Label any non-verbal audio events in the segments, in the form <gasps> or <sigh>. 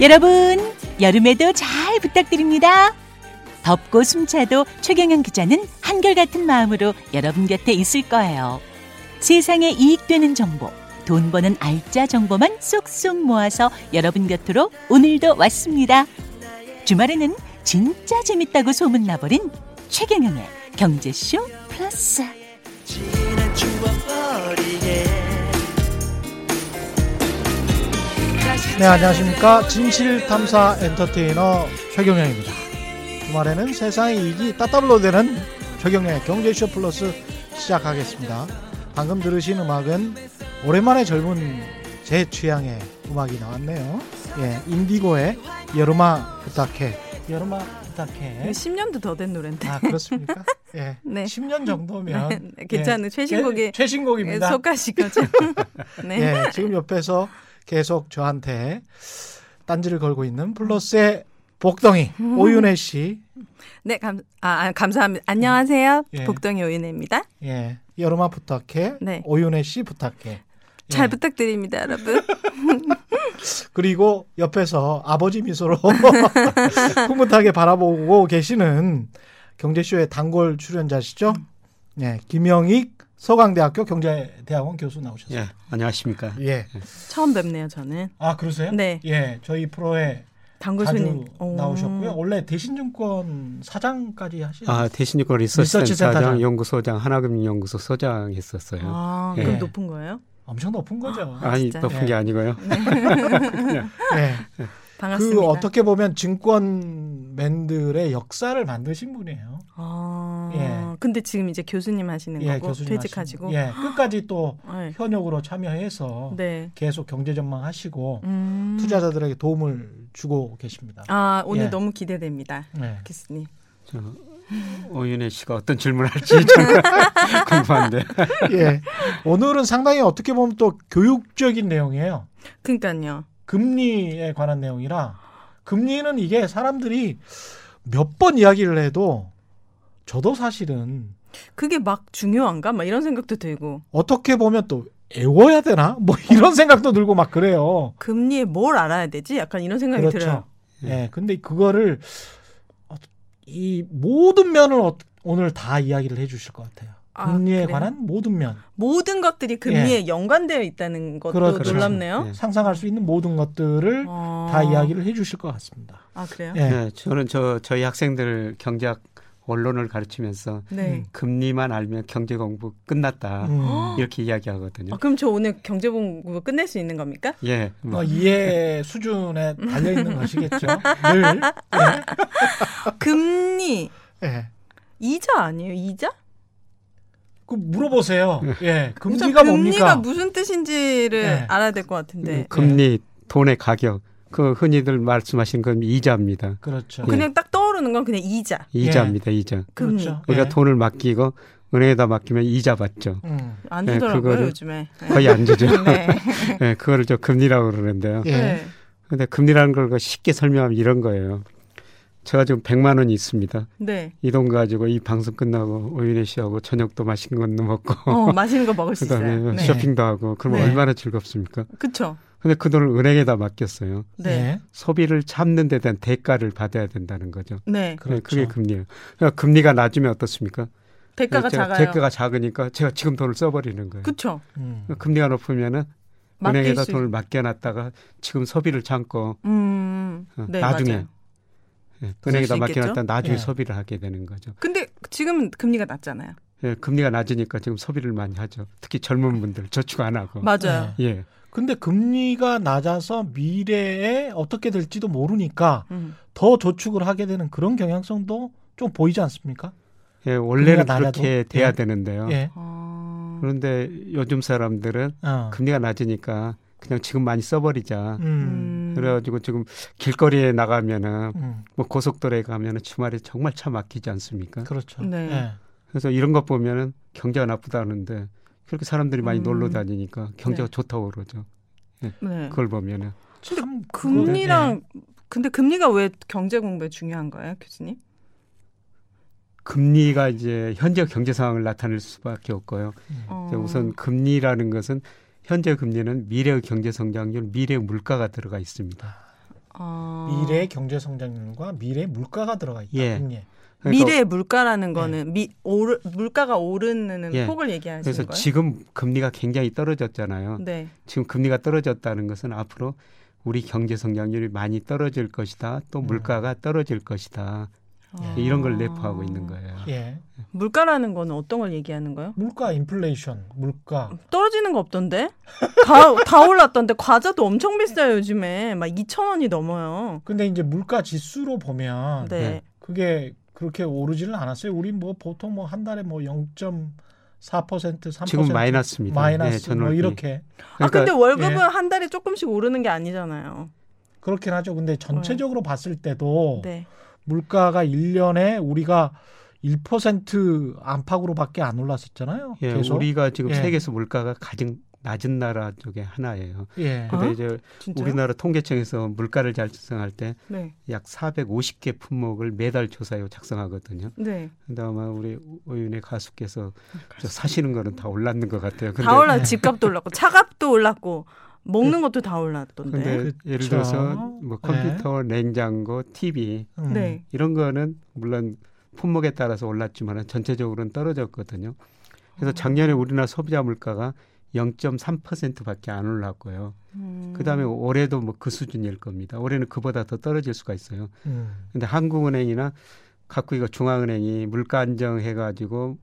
여러분, 여름에도 잘 부탁드립니다. 덥고 숨차도 최경영 기자는 한결같은 마음으로 여러분 곁에 있을 거예요. 세상에 이익되는 정보, 돈 버는 알짜 정보만 쏙쏙 모아서 여러분 곁으로 오늘도 왔습니다. 주말에는 진짜 재밌다고 소문나버린 최경영의 경제쇼 플러스. 네, 안녕하십니까. 진실탐사 엔터테이너 최경영입니다. 주말에는 세상의 이익이 따따블로 되는 최경영의 경제쇼 플러스 시작하겠습니다. 방금 들으신 음악은 오랜만에 젊은 제 취향의 음악이 나왔네요. 예, 인디고의 여름아 부탁해. 여름아 부탁해. 10년도 더 된 노래인데. 아, 그렇습니까? 예. 네. 10년 정도면 네, 네, 괜찮은 예, 최신곡이 예, 최신곡입니다. 속하신 거죠. 네. 예, 지금 옆에서 계속 저한테 딴지를 걸고 있는 플러스의 복덩이 음. 오윤혜 씨. 네, 감, 아, 아, 감사합니다. 안녕하세요. 예. 복덩이 오윤혜입니다. 예, 여름아 부탁해. 네. 오윤혜 씨 부탁해. 잘 예. 부탁드립니다, 여러분. <laughs> 그리고 옆에서 아버지 미소로 <laughs> 흐뭇하게 바라보고 계시는 경제쇼의 단골 출연자시죠? 예, 김영익 서강대학교 경제대학원 교수 나오셨어요. 예, 안녕하십니까. 예. 처음 뵙네요, 저는. 아, 그러세요? 네. 예, 저희 프로에 단골 자주 손님. 오. 나오셨고요. 원래 대신증권 사장까지 하시죠? 아, 대신유권 리서치 리서치 센터장. 연구소장, 하나금융연구소 소장 했었어요. 아, 예. 그럼 높은 거예요? 엄청 높은 거죠. 아니, 진짜. 높은 예. 게 아니고요. 예. <laughs> 반갑습니다. 그 어떻게 보면 증권맨들의 역사를 만드신 분이에요. 아, 예. 근데 지금 이제 교수님 하시는 예, 거고 교수님 퇴직하시고. 하시고. 예, 끝까지 또 네. 현역으로 참여해서 네. 계속 경제 전망하시고 음. 투자자들에게 도움을 주고 계십니다. 아, 오늘 예. 너무 기대됩니다. 네. 교수님. 저, 오윤혜 씨가 어떤 질문을 할지 저는 <laughs> 궁금한데. 예. 오늘은 상당히 어떻게 보면 또 교육적인 내용이에요. 그러니까요. 금리에 관한 내용이라 금리는 이게 사람들이 몇 번 이야기를 해도 저도 사실은 그게 막 중요한가? 막 이런 생각도 들고. 어떻게 보면 또 애워야 되나? 뭐 <laughs> 이런 생각도 들고 막 그래요. 금리에 뭘 알아야 되지? 약간 이런 생각이 그렇죠. 들어요. 예. 근데 그거를 어, 이 모든 면을 어- 오늘 다 이야기를 해 주실 것 같아요. 아, 금리에 그래요? 관한 모든 면, 모든 것들이 금리에 연관되어 있다는 것도 그렇죠. 놀랍네요. 예. 상상할 수 있는 모든 것들을 어. 다 이야기를 해 주실 것 같습니다. 아 그래요? 예. 네, 저는 저 저희 학생들 경제학 원론을 가르치면서 네. 금리만 알면 경제 공부 끝났다. 음. <gasps> 이렇게 이야기하거든요. 아, 그럼 저 오늘 경제 공부 끝낼 수 있는 겁니까? 예. 뭐, 어, 이해 수준에 달려 있는 것이겠죠. <laughs> 늘. 금리 예. 예. 이자 아니에요? 이자? 그 물어보세요. 예. 금리가 우선 금리가 뭡니까? 무슨 뜻인지를 네. 알아야 될 것 같은데. 금리, 돈의 가격, 그 흔히들 말씀하신 건 이자입니다. 그렇죠. 그냥 딱 떠오르는 건 그냥 이자. 이자입니다, 이자. 금리. 그렇죠. 우리가 예. 돈을 맡기고 은행에다 맡기면 이자 받죠. 음. 안 네, 주더라고요 그거를- 요즘에. 네. 거의 안 주죠. <laughs> 네. 예, 그거를 저 금리라고 그러는데요. 예. 네. 근데 금리라는 걸 쉽게 설명하면 이런 거예요. 제가 지금 100만 원이 있습니다. 네. 이 돈 가지고 이 방송 끝나고 오윤혜 씨하고 저녁도 맛있는 것도 먹고 어 맛있는 거 먹을 수 그다음에 있어요. 네. 쇼핑도 하고 그러면 네. 얼마나 즐겁습니까? 그쵸. 근데 그 돈을 은행에다 맡겼어요. 네. 예. 소비를 참는 데 대한 대가를 받아야 된다는 거죠. 네. 그렇죠. 그게 금리예요. 그러니까 금리가 낮으면 어떻습니까? 대가가 제가 작아요. 대가가 작으니까 제가 지금 돈을 써버리는 거예요. 그쵸. 음. 그러니까 금리가 높으면은 은행에다 수 돈을 맡겨놨다가 지금 소비를 참고 음. 어, 네, 나중에 맞아요. 예, 은행에다? 맡겨놨다 나중에 예. 소비를 하게 되는 거죠. 근데 지금은 금리가 낮잖아요. 예, 금리가 낮으니까 지금 소비를 많이 하죠. 특히 젊은 분들 저축 안 하고. 맞아요. 예, 근데 금리가 낮아서 미래에 어떻게 될지도 모르니까 음. 더 저축을 하게 되는 그런 경향성도 좀 보이지 않습니까? 예, 원래는? 그렇게 돼야 예. 되는데요. 예. 어... 그런데 요즘 사람들은 어. 금리가 낮으니까 그냥 지금 많이 써버리자. 음. 음. 그래가지고 지금 길거리에 나가면은 음. 뭐 고속도로에 가면은 주말에 정말 차 막히지 않습니까? 그렇죠. 네. 예. 그래서 이런 것 보면은 경제가 나쁘다는데 그렇게 사람들이 많이 음. 놀러 다니니까 경제가 네. 좋다고 그러죠. 네. 그걸 보면은 참 금리랑 그거는, 근데 금리가 왜 경제 공부에 중요한 거예요, 교수님? 금리가 이제 현재 경제 상황을 나타낼 수밖에 없고요. 어... 이제 우선 금리라는 것은 현재 금리는 미래의 경제 성장률, 미래의 물가가 들어가 있습니다. 어. 미래의 경제 성장률과 미래의 물가가 들어가 있다. 예. 금리에. 그러니까 미래의 물가라는 거는 미, 오르, 물가가 오르는 예. 폭을 얘기하시는 그래서 거예요? 지금 금리가 굉장히 떨어졌잖아요. 네. 지금 금리가 떨어졌다는 것은 앞으로 우리 경제 성장률이 많이 떨어질 것이다. 또 음. 물가가 떨어질 것이다. 어. 이런 걸 내포하고 있는 거예요. 예. 물가라는 거는 어떤 걸 얘기하는 거예요? 물가 인플레이션, 물가. 떨어지는 거 없던데? 다, 다 올랐던데 과자도 엄청 비싸요 요즘에 막 2천 원이 넘어요. 근데 이제 물가 지수로 보면 네. 그게 그렇게 오르지는 않았어요. 우리 뭐 보통 뭐 한 달에 뭐 0.4% 3% 지금 마이너스입니다. 마이너스 네, 전월비. 뭐 이렇게 아 근데 월급은 예. 한 달에 조금씩 오르는 게 아니잖아요. 그렇긴 하죠. 근데 전체적으로 봤을 때도 네. 물가가 1년에 우리가 1% 안팎으로밖에 안 올랐었잖아요. 예, 계속. 우리가 지금 예. 세계에서 물가가 가장 낮은 나라 중에 하나예요. 예. 어? 근데 이제 진짜. 우리나라 통계청에서 물가를 작성할 때 네. 약 450개 품목을 매달 조사해 작성하거든요. 네. 근데 아마 우리 오윤의 가수께서 저 사시는 거는 다 올랐는 것 같아요. 근데, 다 올라 집값도 올랐고 차값도 올랐고 먹는 것도 다 올랐던데. 근데. 예를 들어서 뭐 네. 컴퓨터, 냉장고, TV 음. 네. 이런 거는 물론 품목에 따라서 올랐지만 전체적으로는 떨어졌거든요. 그래서 작년에 우리나라 소비자 물가가 0.3%밖에 안 올랐고요. 음. 그다음에 올해도 뭐 그 수준일 겁니다. 올해는 그보다 더 떨어질 수가 있어요. 음. 근데 한국은행이나 이거 중앙은행이 물가 안정해 가지고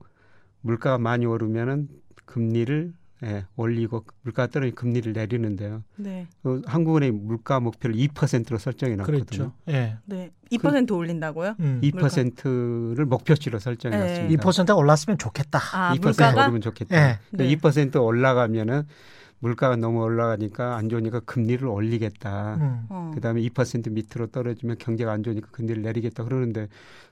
물가가 많이 오르면은 금리를 예, 올리고 물가가 떨어지면 금리를 내리는데요. 네. 그 한국은행이 물가 목표를 2%로 설정해 놨거든요. 그랬죠. 예. 네. 2% 올린다고요? 음. 2%를 목표치로 설정해 네. 놨습니다. 2%가 올랐으면 좋겠다. 아, 2% 물가가 오르면 좋겠다. 예. 네. 2% 올라가면은 물가가 너무 올라가니까 안 좋으니까 금리를 올리겠다. 음. 어. 그다음에 2% 밑으로 떨어지면 경제가 안 좋으니까 금리를 내리겠다 그러는데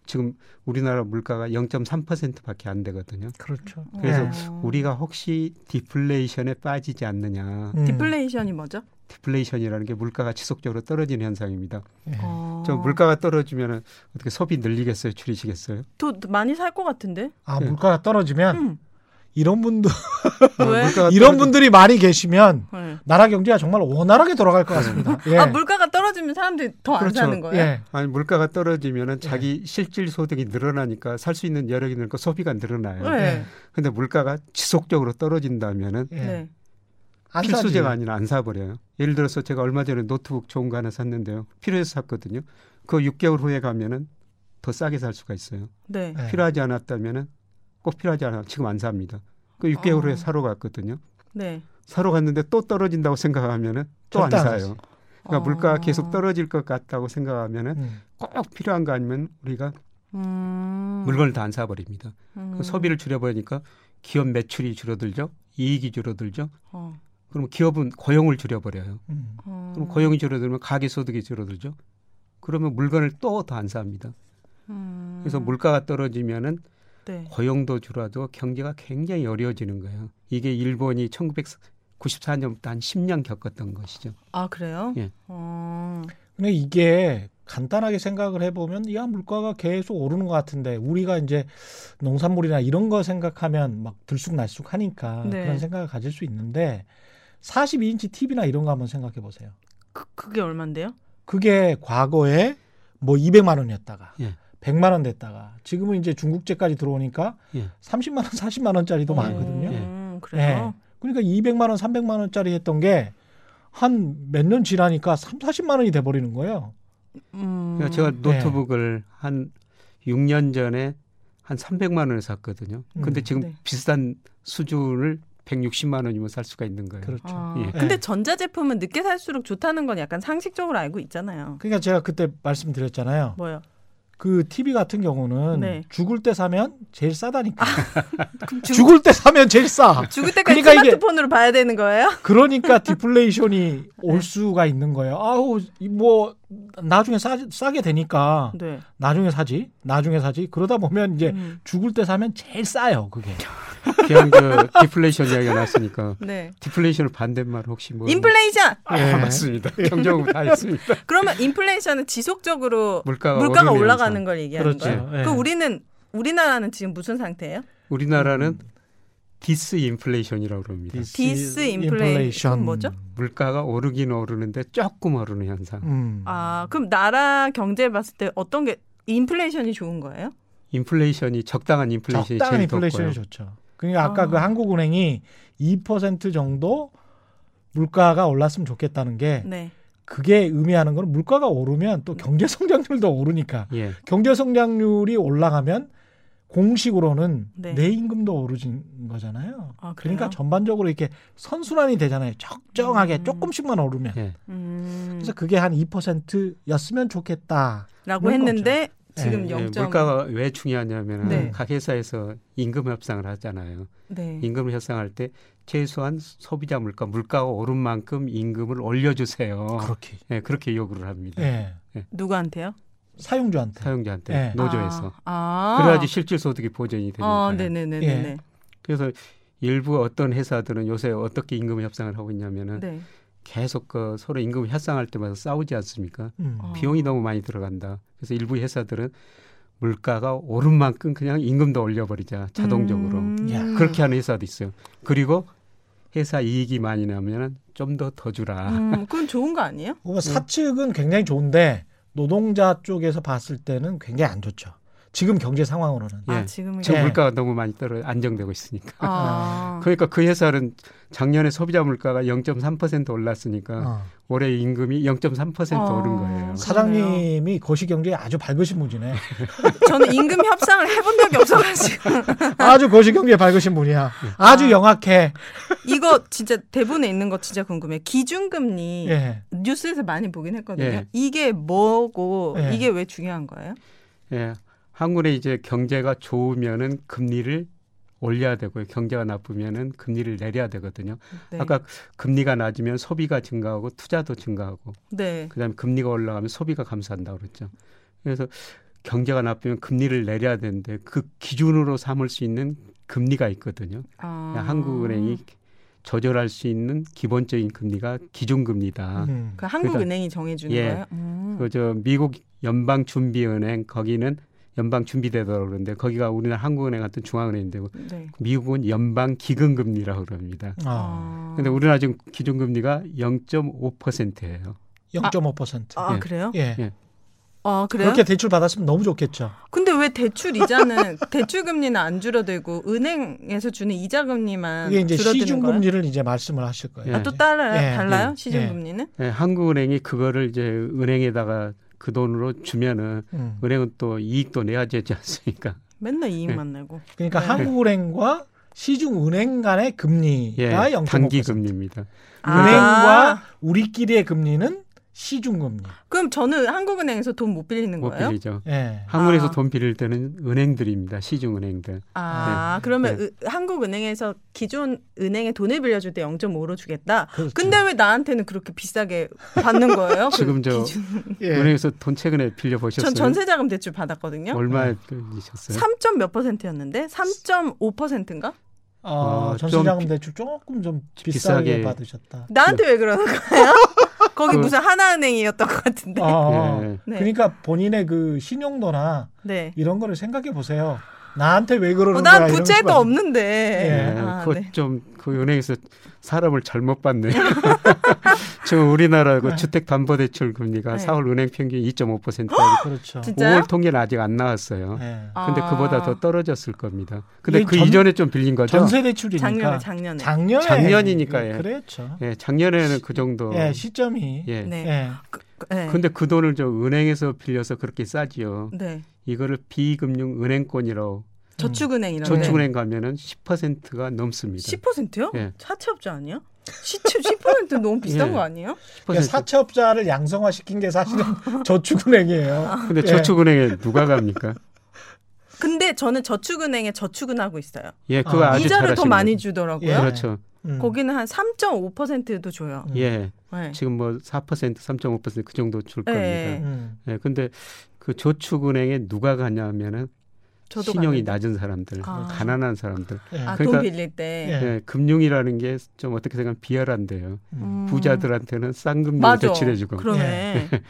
지금 우리나라 물가가 0.3%밖에 안 되거든요. 그렇죠. 그래서 어. 우리가 혹시 디플레이션에 빠지지 않느냐. 음. 디플레이션이 뭐죠? 디플레이션이라는 게 물가가 지속적으로 떨어지는 현상입니다. 예. 어. 저 물가가 떨어지면 어떻게 소비 늘리겠어요? 줄이시겠어요? 더 많이 살 것 같은데? 아 예. 물가가 떨어지면 음. 이런 분들 왜? 물가가 이런 분들이 많이 계시면 네. 나라 경제가 정말 원활하게 돌아갈 것 같습니다. 예. 아 물가가 떨어지면 사람들이 더안 그렇죠. 사는 거예요? 예. 아니 물가가 떨어지면은 자기 실질 소득이 늘어나니까 살 수 있는 여력이 늘고 소비가 늘어나요. 네. 근데 물가가 지속적으로 떨어진다면은 예. 네. 안 필수제가. 아니라 안 사버려요. 예를 들어서 제가 얼마 전에 노트북 좋은 거 하나 샀는데요. 필요해서 샀거든요. 그 6개월 후에 가면은 더 싸게 살 수가 있어요. 네. 예. 필요하지 않았다면은 꼭 필요하지 않아 지금 안 삽니다. 그 6개월 후에 어. 사러 갔거든요. 네. 사러 갔는데 또 떨어진다고 생각하면은 또 안 사요. 그러니까 어. 물가가 계속 떨어질 것 같다고 생각하면은 음. 꼭 필요한 거 아니면 우리가 음. 물건을 다 안 사버립니다. 음. 그 소비를 줄여버리니까 기업 매출이 줄어들죠. 이익이 줄어들죠. 어. 그럼 기업은 고용을 줄여버려요. 음. 어. 그럼 고용이 줄어들면 가계 소득이 줄어들죠. 그러면 물건을 또 더 안 삽니다. 음. 그래서 물가가 떨어지면은 네. 고용도 줄어도 경제가 굉장히 어려워지는 거예요. 이게 일본이 1994년부터 한 10년 겪었던 것이죠. 아 그래요? 예. 어. 근데 이게 간단하게 생각을 해보면 야 물가가 계속 오르는 것 같은데 우리가 이제 농산물이나 이런 거 생각하면 막 들쑥날쑥 하니까 네. 그런 생각을 가질 수 있는데 42인치 TV나 이런 거 한번 생각해 보세요. 그, 그게 얼만데요? 그게 과거에 뭐 200만 원이었다가 예. 100만 원 됐다가 지금은 이제 중국제까지 들어오니까 예. 30만 원, 40만 원짜리도 많거든요. 예. 음, 그래요? 그러니까 200만 원, 300만 원짜리 했던 게 한 몇 년 지나니까 3, 40만 원이 돼 버리는 거예요. 음. 그러니까 제가 노트북을 한 6년 전에 한 300만 원에 샀거든요. 근데 음. 지금 네. 비슷한 수준을 160만 원이면 살 수가 있는 거예요. 그렇죠. 아, 예. 근데 네. 전자제품은 늦게 살수록 좋다는 건 약간 상식적으로 알고 있잖아요. 그러니까 제가 그때 말씀드렸잖아요. 뭐요? 그 TV 같은 경우는 네. 죽을 때 사면 제일 싸다니까. 그럼 죽, 죽을 때 사면 제일 싸. 죽을 때까지 그러니까 스마트폰으로 봐야 되는 거예요? 그러니까 디플레이션이 <laughs> 올 네. 수가 있는 거예요. 아우 이뭐 나중에 싸, 싸게 되니까 네. 나중에 사지. 나중에 사지. 그러다 보면 이제 음. 죽을 때 사면 제일 싸요. 그게. <laughs> 그냥 저 디플레이션 이야기가 나왔으니까 네. 디플레이션을 반대말 혹시 뭐 인플레이션. 아, 예. 맞습니다. 경제공부 다 했습니다. 그러면 인플레이션은 지속적으로 물가가, 물가가 올라가는. 걸 얘기하는 그렇죠. 거예요. 예. 그 우리는 우리나라는 지금 무슨 상태예요? 우리나라는 디스 인플레이션이라고 그럽니다. 디스 인플레이션 뭐죠? 물가가 오르긴 오르는데 조금 오르는 현상. 음. 아, 그럼 나라 경제 봤을 때 어떤 게 인플레이션이 좋은 거예요? 인플레이션이 적당한 인플레이션이 적당한 제일 인플레이션이 좋고요. 좋죠. 그러니까 아까 아. 그 한국은행이 2% 정도 물가가 올랐으면 좋겠다는 게 네. 그게 의미하는 거는 물가가 오르면 또 경제 성장률도 오르니까 예. 경제 성장률이 올라가면 공식으로는 네. 내 임금도 오르진 거잖아요. 아? 그러니까 전반적으로 이렇게 선순환이 되잖아요. 적정하게 음. 조금씩만 오르면. 예. 음. 그래서 그게 한 2%였으면 좋겠다. 라고 그런 했는데 지금 네, 예, 0. 물가가 왜 중요하냐면 네. 각 회사에서 임금 협상을 하잖아요. 네. 임금 협상할 때 최소한 소비자 물가 물가가 오른 만큼 임금을 올려주세요. 그렇게. 예, 그렇게 요구를 합니다. 예. 누구한테요? 사용주한테. 사용자한테 예. 노조에서 아. 그래야지 실질 소득이 보전이 되니까. 아, 네네네네. 예. 네. 그래서 일부 어떤 회사들은 요새 어떻게 임금 협상을 하고 있냐면은 네. 계속 그 서로 임금 협상할 때마다 싸우지 않습니까? 음. 어. 비용이 너무 많이 들어간다. 그래서 일부 회사들은 물가가 오른 만큼 그냥 임금도 올려버리자 자동적으로 음. 야, 그렇게 하는 회사도 있어요. 그리고 회사 이익이 많이 나면은 좀더더 주라. 음, 그건 좋은 거 아니에요? 그거 사측은 굉장히 좋은데 노동자 쪽에서 봤을 때는 굉장히 안 좋죠. 지금 경제 상황으로는. 예. 아, 지금은 지금 예. 물가가 너무 많이 떨어 안정되고 있으니까. 아. <laughs> 그러니까 그 회사는 작년에 소비자 물가가 0.3% 올랐으니까 어. 올해 임금이 0.3% 어. 오른 거예요. 사장님이 거시경제에 아주 밝으신 분이네. <laughs> 저는 임금 협상을 해본 적이 없어가지고 <laughs> 아주 거시경제에 밝으신 분이야. 아주 아. 영악해. 이거 진짜 대본에 있는 거 진짜 궁금해. 요 기준금리 예. 뉴스에서 많이 보긴 했거든요. 예. 이게 뭐고 예. 이게 왜 중요한 거예요? 예. 한국의 이제 경제가 좋으면은 금리를 올려야 되고요. 경제가 나쁘면은 금리를 내려야 되거든요. 네. 아까 금리가 낮으면 소비가 증가하고 투자도 증가하고 네. 그다음에 금리가 올라가면 소비가 감소한다고 그랬죠. 그래서 경제가 나쁘면 금리를 내려야 되는데 그 기준으로 삼을 수 있는 금리가 있거든요. 아. 한국은행이 조절할 수 있는 기본적인 금리가 기준금리다. 음. 그 한국은행이 정해주는 예. 거예요? 음. 그저 미국 연방준비은행 거기는 연방 준비대라고 그러는데 거기가 우리나라 한국은행 같은 중앙은행인데 네. 미국은 연방기금금리라고 그럽니다. 아. 아. 근데 우리나라 지금 기준금리가 0.5%예요. 0.5%. 아 예. 그래요? 예. 예. 아 그래요? 그렇게 대출 받았으면 너무 좋겠죠. 근데 왜 대출 이자는 <laughs> 대출 금리는 안 줄어들고 은행에서 주는 이자 금리만 이게 이제 줄어드는 시중 거예요? 금리를 이제 말씀을 하실 거예요. 예. 아, 또 달라요? 예, 달라요? 예, 시중 예. 금리는? 예, 한국은행이 그거를 이제 은행에다가 그 돈으로 주면은 음. 은행은 또 이익도 내야 되지 않습니까? 맨날 예. 이익만 내고. 그러니까 네. 한국은행과 시중은행 간의 금리가 예, 0.5%. 단기 금리입니다. 은행과 아, 우리끼리의 금리는 시중금리. 그럼 저는 한국은행에서 돈 못 빌리는 못 거예요? 빌리죠. 예. 한국에서 아. 돈 빌릴 때는 은행들입니다. 시중은행들. 아, 그러면 으- 한국은행에서 기존 은행에 돈을 빌려줄 때 0.5로 주겠다. 그렇죠. 근데 왜 나한테는 그렇게 비싸게 받는 거예요? <laughs> 그 지금 저 기준. 예. 은행에서 돈 최근에 빌려 보셨어요? 전 전세자금 대출 받았거든요. 얼마에 빌리셨어요? 3점 몇 퍼센트였는데 3.5%인가? 어, 어, 전세자금 좀 대출 조금 좀 비싸게, 비싸게. 받으셨다. 나한테 왜 그러는 거예요? <laughs> 거기 그- 무슨 하나은행이었던 것 같은데. 어, 예. 네. 그러니까 본인의 그 신용도나 네. 이런 거를 생각해 보세요. 나한테 왜 그러는 어, 거야? 난 부채도 없는데. 예. 예, 아, 그거 네. 좀그 은행에서 사람을 잘못 봤네. <laughs> 지금 우리나라 그 주택 담보 대출 금리가 네. 4월 은행 평균 2.5%까지 그렇죠. 진짜요? 5월 통계는 아직 안 나왔어요. 예. 근데 아. 그보다 더 떨어졌을 겁니다. 근데 그 전- 이전에 좀 빌린 거죠? 전세 대출이니까 작년에 작년에. 작년에 작년이니까, 예. 그랬죠. 예, 작년에는 그 정도. 예, 시점이 예. 네. 예. 네. 근데 그 돈을 저 은행에서 빌려서 그렇게 싸지요. 네. 이거를 비금융 은행권이라고 저축은행이라고. 저축은행 가면은 10%가 넘습니다. 10%요? 예. 사채업자 아니야? 시채 10% 너무 비싼 예. 거 아니에요? 10%. 그러니까 사채업자를 양성화시킨 게 사실은 <laughs> 저축은행이에요. 근데 예. 저축은행에 누가 갑니까? 근데 저는 저축은행에 저축은 하고 있어요. 예, 그거 아. 아주 이자를 더 많이. 주더라고요. 예. 그렇죠. 음. 거기는 한 3.5%도 줘요. 음. 예. 네. 지금 뭐 4%, 3.5%그 정도 줄 예. 겁니다. 음. 예. 근데 그 저축은행에 누가 가냐면은 신용이 갔는데. 낮은 사람들, 아. 가난한 사람들. 예. 아, 그러니까- 돈 빌릴 때. 예. 예, 금융이라는 게 좀 어떻게 생각하면 비열한데요. 음. 음. 부자들한테는 싼 금리로. 대출해주고 그러네. <laughs>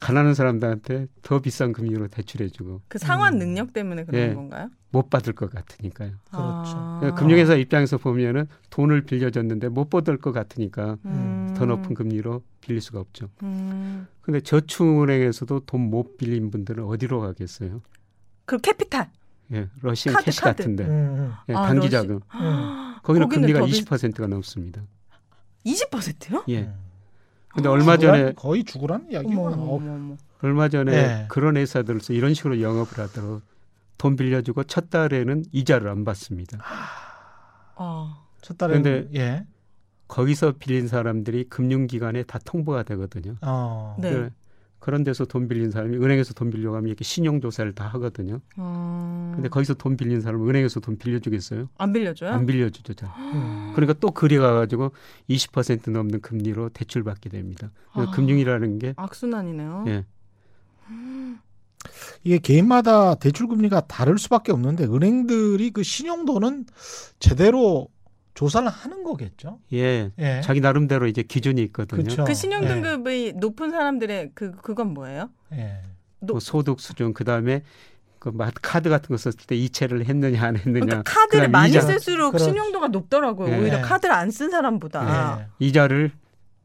가난한 사람들한테 더 비싼 금리로 대출해주고 그 상환 음. 능력 때문에 그런 예. 건가요? 못 받을 것 같으니까요. 그렇죠. 아. 금융회사 입장에서 보면은 돈을 빌려줬는데 못 받을 것 같으니까 음. 더 높은 금리로 빌릴 수가 없죠. 음. 근데 저축은행에서도 돈 못 빌린 분들은 어디로 가겠어요? 그 캐피탈. 예, 러시앤 카드, 캐시 카드. 같은데 음, 예, 아, 단기 러시- 자금 음. 거기는 금리가 더 비- 20%가 넘습니다. 20%요? 예. 음. 근데 얼마 전에 거의 죽으라는 이야기가 어머 어머 어. 어머. 얼마 전에 네. 그런 회사들에서 이런 식으로 영업을 하도록 돈 빌려주고 첫 달에는 이자를 안 받습니다. 아. 첫 달에 근데- 예. 거기서 빌린 사람들이 금융기관에 다 통보가 되거든요. 어. 네. 그- 그런 데서 돈 빌린 사람이 은행에서 돈 빌려고 하면 이렇게 신용 조사를 다 하거든요. 음. 근데 거기서 돈 빌린 사람은 은행에서 돈 빌려주겠어요? 안 빌려줘요? 안 빌려주죠. 잘. 음. 그러니까 또 그리 가가지고 20% 넘는 금리로 대출 받게 됩니다. 아. 금융이라는 게 악순환이네요. 예. 이게 개인마다 대출 금리가 다를 수밖에 없는데 은행들이 그 신용도는 제대로 조사를 하는 거겠죠. 예. 예. 자기 나름대로 이제 기준이 있거든요. 그렇죠. 그 신용 예. 등급이 높은 사람들의 그 그건 뭐예요? 예. 뭐 소득 수준 그다음에 그 마- 카드 같은 거 썼을 때 이체를 했느냐 안 했느냐 그러니까 카드를 많이 이자, 쓸수록 그렇죠. 신용도가 높더라고요. 예. 오히려 카드를 안 쓴 사람보다. 예. 이자를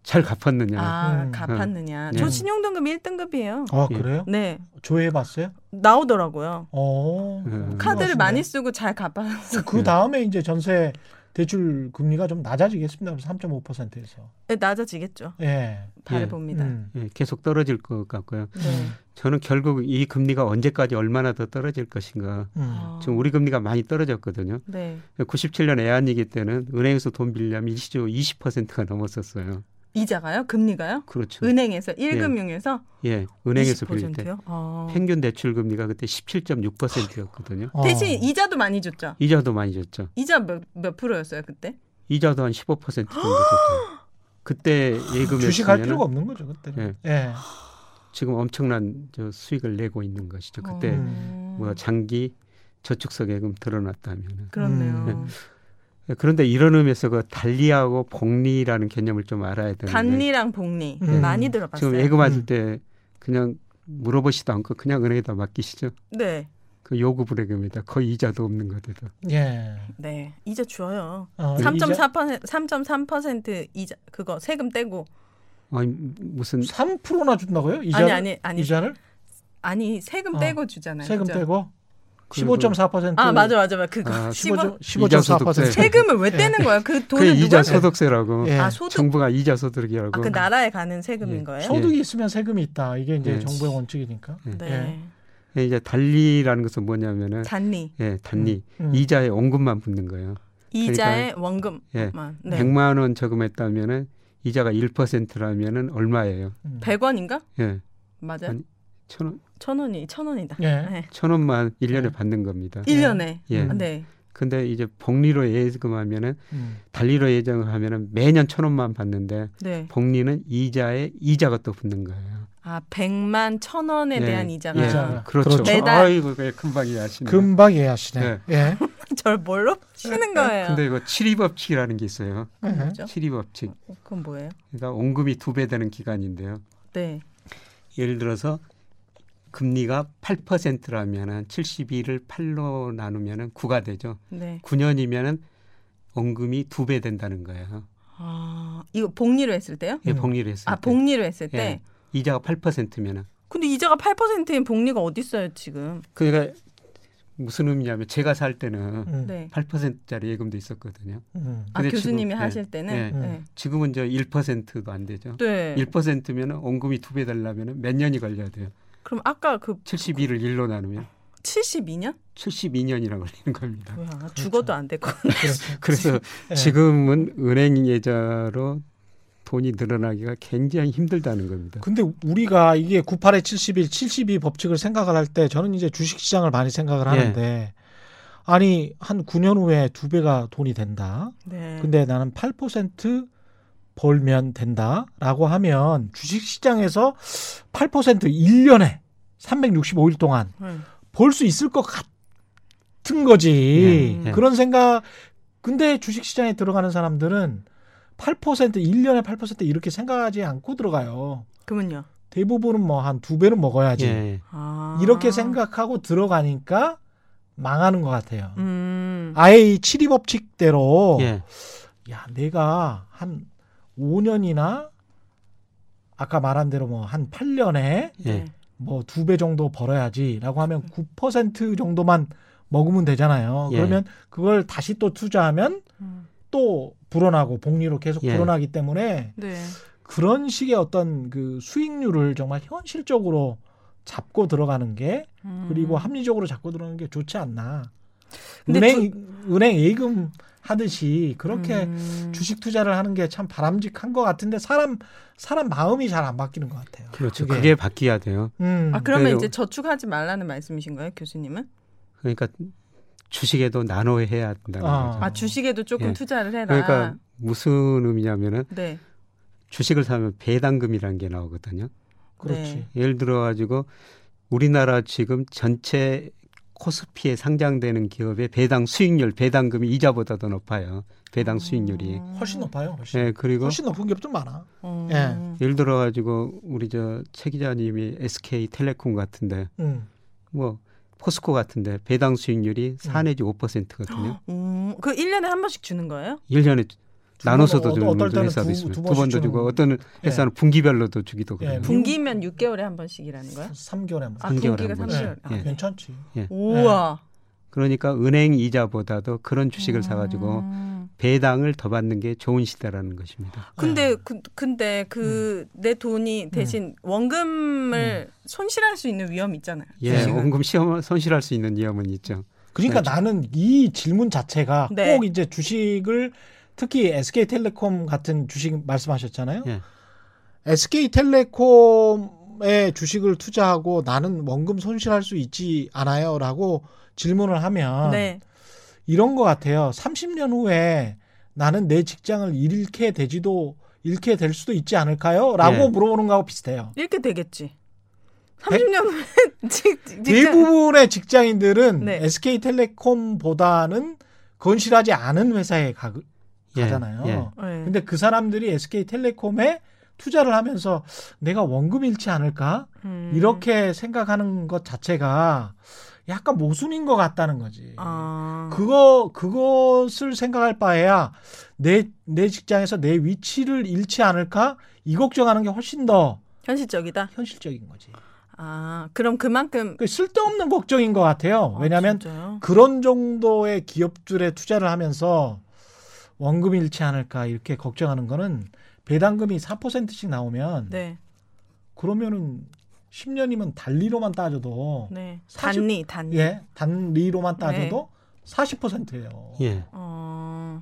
잘 갚았느냐 아, 음. 갚았느냐. 음. 저 예. 신용 등급 1등급이에요. 아 예. 그래요? 네. 조회해 봤어요? 나오더라고요. 어. 음. 카드를 많이 쓰고 잘 갚아서 그 다음에 이제 전세 대출 금리가 좀 낮아지겠습니다. 그래서 3.5%에서. 네, 낮아지겠죠. 예. 바라봅니다. 음. 예, 계속 떨어질 것 같고요. 네. 저는 결국 이 금리가 언제까지 얼마나 더 떨어질 것인가. 음. 아. 지금 우리 금리가 많이 떨어졌거든요. 네. 97년 애한위기 때는 은행에서 돈 빌려면 일시적으로 20%가 넘었었어요. 이자가요? 금리가요? 그렇죠. 은행에서 1금융에서 예, 은행에서 빌릴 때 20%요? 아. 평균 대출 금리가 그때 17.6%였거든요. 어. 대신 이자도 많이 줬죠. 이자도 많이 줬죠. 이자 몇, 몇 프로였어요 그때? 이자도 한 15% 정도 줬죠. 그때 주식할 필요가 없는 거죠 그때. 예. 예. 지금 엄청난 저 수익을 내고 있는 것이죠. 그때 어. 뭐 장기 저축성 예금 들어놨다면은. 그렇네요. 음. 그런데 이런 의미에서 그 달리하고 복리라는 개념을 좀 알아야 되는데 단리랑 복리 음. 많이 들어봤어요. 지금 예금하실 음. 때 그냥 물어보지도 않고 그냥 은행에다 맡기시죠. 네, 그 요구 불예금이다. 거의 이자도 없는 것에도. 예. 네 이자 줘요. 어, 3.4% 3.3% 이자 그거 세금 떼고 아니 무슨 3%나 준다고요? 이자를? 아니 아니 아니 이자를 아니 세금 어. 떼고 주잖아요. 세금 그죠? 떼고 15.4%. 아 맞아 맞아 맞아 그거 아, 15 15, 15.4%. 소득세. 세금을 왜 예. 떼는 거야? 그그 돈을 이자 누가 소득세라고 예. 아 소득 정부가 이자 소득이라고. 아 그 나라에 가는 세금인 예. 거예요? 소득이 있으면 세금이 있다. 이게 이제 예. 정부의 원칙이니까. 네 예, 이제 달리라는 것은 뭐냐면은 단리 예, 단리 음. 이자에 원금만 붙는 거예요. 이자에 원금만 예. 네. 100만 원 저금했다면은 이자가 1%라면은 얼마예요? 음. 100원인가? 예. 맞아요. 아니, 천 원, 천 원이 천 원이다. 예. 네. 천 원만 1년에 예. 받는 겁니다. 일 1년에. 예. 음. 네. 근데 이제 복리로 예금하면은 음. 달리로 예정하면은 매년 천 원만 받는데 네. 복리는 이자에 이자가 또 붙는 거예요. 아, 100만 천 원에 예. 대한 이자가 이자가. 그렇죠. 그렇죠. 매달. 아이고 금방 이해하시네. 금방 이해하시네. 네. 예. <laughs> 절 뭘로 치는 거예요? 근데 이거 칠입법칙이라는 게 있어요. 예. 뭐죠? 칠입법칙. 그건 뭐예요? 그러니까 원금이 두 배 되는 기간인데요. 네. 예를 들어서 금리가 8%라면은 72를 8로 나누면은 9가 되죠. 네. 9년이면은 원금이 두 배 된다는 거예요. 아, 이거 복리로 했을 때요? 예, 음. 복리를 했을 아, 때. 복리로 했을 때. 예. 이자가 8%면은 근데 이자가 8%인 복리가 어디 있어요, 지금? 그러니까 무슨 의미냐면 제가 살 때는 음. 네. 8%짜리 예금도 있었거든요. 음. 아, 교수님이 지금, 하실 예. 때는 예. 네. 지금은 저 1%도 안 되죠. 네. 1%면 원금이 두배 되려면 몇 년이 걸려야 돼요. 그럼 아까 그 72를 1로 나누면 72년? 72년이나 걸리는 겁니다. 뭐야, 죽어도 안될 거. 그렇죠. 그래서 예. 지금은 은행 예자로 돈이 늘어나기가 굉장히 힘들다는 겁니다. 근데 우리가 이게 98에 71, 72 법칙을 생각을 할 때 저는 이제 주식 시장을 많이 생각을 예. 하는데 아니 한 9년 후에 두 배가 돈이 된다. 네. 근데 나는 8% 벌면 된다라고 하면 주식 시장에서 8% 1년에 365일 동안 네. 벌수 있을 것 같은 거지. 예, 예. 그런 생각. 근데 주식 시장에 들어가는 사람들은 8% 1년에 8% 이렇게 생각하지 않고 들어가요. 그러면요. 대부분은 뭐 한 두 배는 먹어야지. 예. 아. 이렇게 생각하고 들어가니까 망하는 것 같아요. 음. 아예 이 치리 법칙대로 예. 야 내가 한 5년이나 아까 말한 대로 뭐 한 8년에 예. 뭐두 배 정도 벌어야지라고 하면 9% 정도만 먹으면 되잖아요. 예. 그러면 그걸 다시 또 투자하면 음. 또 불어나고 복리로 계속 예. 불어나기 때문에 네. 그런 식의 어떤 그 수익률을 정말 현실적으로 잡고 들어가는 게 음. 그리고 합리적으로 잡고 들어가는 게 좋지 않나. 근데 은행 은행 예금 하듯이 그렇게 음. 주식 투자를 하는 게 참 바람직한 것 같은데 사람 사람 마음이 잘 안 바뀌는 것 같아요. 그렇죠. 그게. 그게 바뀌어야 돼요. 음. 아 그러면 그래요. 이제 저축하지 말라는 말씀이신 거예요, 교수님은? 그러니까 주식에도 나눠 해야 된다는 아. 거죠. 아 주식에도 조금 예. 투자를 해라. 그러니까 무슨 의미냐면은 네. 주식을 사면 배당금이라는 게 나오거든요. 그렇지. 네. 예를 들어 가지고 우리나라 지금 전체 코스피에 상장되는 기업의 배당 수익률, 배당금이 이자보다 더 높아요. 배당 수익률이. 음. 훨씬 높아요. 훨씬. 예, 그리고 훨씬 높은 기업도 많아. 음. 예. 예를 들어 가지고 우리 저 최 기자님이 SK텔레콤 같은데 음. 뭐 포스코 같은데 배당 수익률이 4 음. 내지 5%거든요. 음. 그 1년에 한 번씩 주는 거예요? 1년에 두 나눠서도 번, 주는 회사도 두- 있습니다. 두두 번도 주고 어떤 예. 회사는 분기별로도 주기도 예, 그래요. 분기면 6개월에 한 번씩이라는 거예요? 3개월에 한 번. 아, 분기가 한 번씩. 3개월. 예. 아, 괜찮지. 우와. 그러니까 은행 이자보다도 그런 주식을 음. 사가지고 배당을 더 받는 게 좋은 시대라는 것입니다. 근데 그 근데 그내 돈이 대신 원금을 손실할 수 있는 위험이 있잖아요. 예, 주식은. 원금 시험 손실할 수 있는 위험은 있죠. 그러니까 네. 나는 이 질문 자체가 네. 꼭 이제 주식을 특히 SK텔레콤 같은 주식 말씀하셨잖아요. 예. SK텔레콤의 주식을 투자하고 나는 원금 손실할 수 있지 않아요?라고 질문을 하면 네. 이런 것 같아요. 30년 후에 나는 내 직장을 잃게 되지도 잃게 될 수도 있지 않을까요? 라고 예. 물어보는 거하고 비슷해요. 이렇게 되겠지. 30년 후에 <laughs> 직, 직장 대부분의 직장인들은 네. SK텔레콤보다는 건실하지 않은 회사에 가, 예, 가잖아요. 예. 네. 근데 그 사람들이 SK텔레콤에 투자를 하면서 내가 원금 잃지 않을까? 음. 이렇게 생각하는 것 자체가 약간 모순인 것 같다는 거지. 아. 그거 그것을 생각할 바에야 내 내 직장에서 내 위치를 잃지 않을까 이 걱정하는 게 훨씬 더 현실적이다. 현실적인 거지. 아, 그럼 그만큼 그 쓸데없는 걱정인 것 같아요. 아, 왜냐하면 진짜요? 그런 정도의 기업들에 투자를 하면서 원금 잃지 않을까 이렇게 걱정하는 거는 배당금이 4%씩 나오면 네. 그러면은 10년이면 단리로만 따져도 네. 사실- 단리, 단리. 예 단리로만 따져도 40%예요. 예. 어.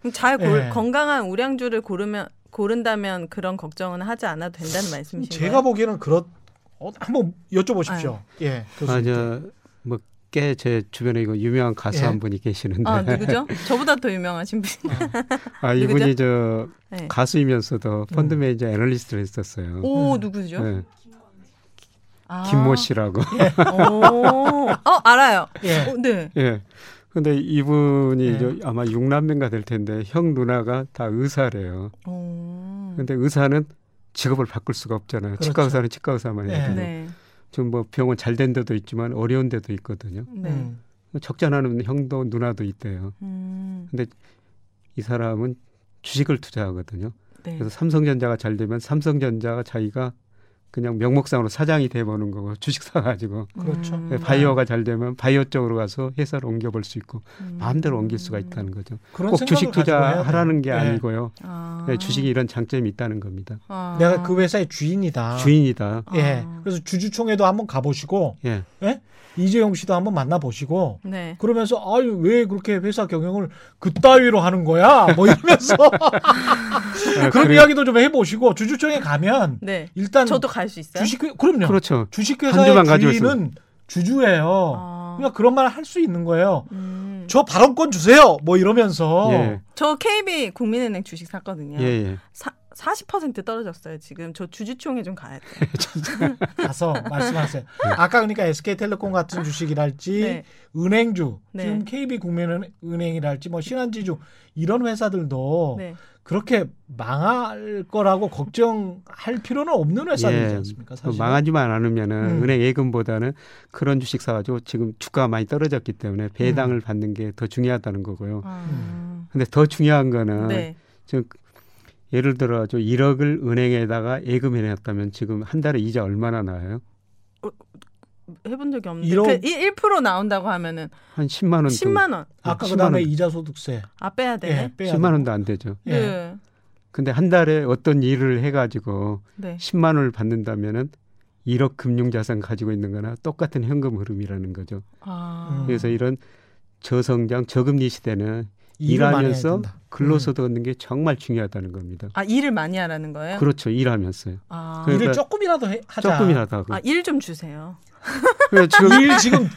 그럼 잘 골- 예. 건강한 우량주를 고르면 고른다면 그런 걱정은 하지 않아도 된다는 말씀이신 제가? 보기에는 그렇 어, 한번 여쭤보십시오. 예. 아, 교수님. 저뭐 꽤 제 주변에 이거 유명한 가수 예. 한 분이 계시는데 아, 누구죠? <laughs> 저보다 더 유명하신 분. 아, 이분이 저 네. 가수이면서도 펀드 매니저 애널리스트를 했었어요. 오, 음. 누구죠? 예. 아. 김모 씨라고. 오. 어, 알아요. 예. 어, 네. 예. 근데 이분이 네. 저 아마 육남매가 될 텐데 형 누나가 다 의사래요. 오. 근데 의사는 직업을 바꿀 수가 없잖아요. 그렇죠. 치과 의사는 치과 의사만 해야 네. 되고. 네. 좀뭐 병원 잘 된 데도 있지만 어려운 데도 있거든요. 네. 음. 적잖아는 형도 누나도 있대요. 음. 이 사람은 주식을 투자하거든요. 네. 그래서 삼성전자가 잘 되면 삼성전자가 자기가 그냥 명목상으로 사장이 돼보는 거고 주식 사가지고 그렇죠. 음. 네, 바이오가 잘 되면 바이오 쪽으로 가서 회사를 옮겨볼 수 있고 음. 마음대로 옮길 수가 있다는 거죠. 그런 꼭 주식. 투자하라는 게 예. 아니고요. 아. 네, 주식이 이런 장점이 있다는 겁니다. 아. 내가 그 회사의 주인이다. 주인이다. 예. 아. 그래서 주주총회도 한번 가보시고 예. 이재용 씨도 한번 만나보시고 네. 그러면서 아유 왜 그렇게 회사 경영을 그따위로 하는 거야? 뭐 이러면서 <laughs> 아, 그런 그리고- 이야기도 좀 해보시고 주주총회 가면 네. 일단 저도 갈 수 있어요? 주식 그럼요. 그렇죠. 한 주식회사의 주인은 주주예요. 아. 그러니까 그런 말 할 수 있는 거예요. 음. 저 발언권 주세요. 뭐 이러면서 예. 저 KB 국민은행 주식 샀거든요. 예, 예. 사, 40% 떨어졌어요. 지금 저 주주총회 좀 가야 돼. <laughs> <laughs> 가서 말씀하세요. 아까 그러니까 SK텔레콤 같은 주식이랄지 네. 은행주 네. 지금 KB국민은행이랄지 뭐 신한지주 이런 회사들도 네. 그렇게 망할 거라고 걱정할 필요는 없는 회사들이지 예. 않습니까? 사실 망하지만 않으면은 음. 은행 예금보다는 그런 주식 사가지고 지금 주가가 많이 떨어졌기 때문에 음. 배당을 받는 게 더 중요하다는 거고요. 아, 근데 더 중요한 거는 네. 지금 예를 들어 저 1억을 은행에다가 예금해 놨다면 지금 한 달에 이자 얼마나 나와요? 해본 적이 없는데 일억? 그 1, 1% 나온다고 하면은 한 10만 원 10만 원. 아까 10만 그다음에 원. 이자 소득세 아 빼야 되네. 예, 빼야 10만 되고. 원도 안 되죠. 예. 네. 근데 한 달에 어떤 일을 해 가지고 네. 10만 원을 받는다면은 1억 금융 자산 가지고 있는 거나 똑같은 현금 흐름이라는 거죠. 아. 음. 그래서 이런 저성장 저금리 시대는 일하면서. 근로소득 얻는 게 정말 중요하다는 겁니다. 아 일을 많이 하라는 거예요? 그렇죠. 일하면서요. 아, 그러니까 일을 조금이라도 해, 하자. 조금이라도 하고. 아, 일 좀 주세요. <laughs> 그래서 지금 일 지금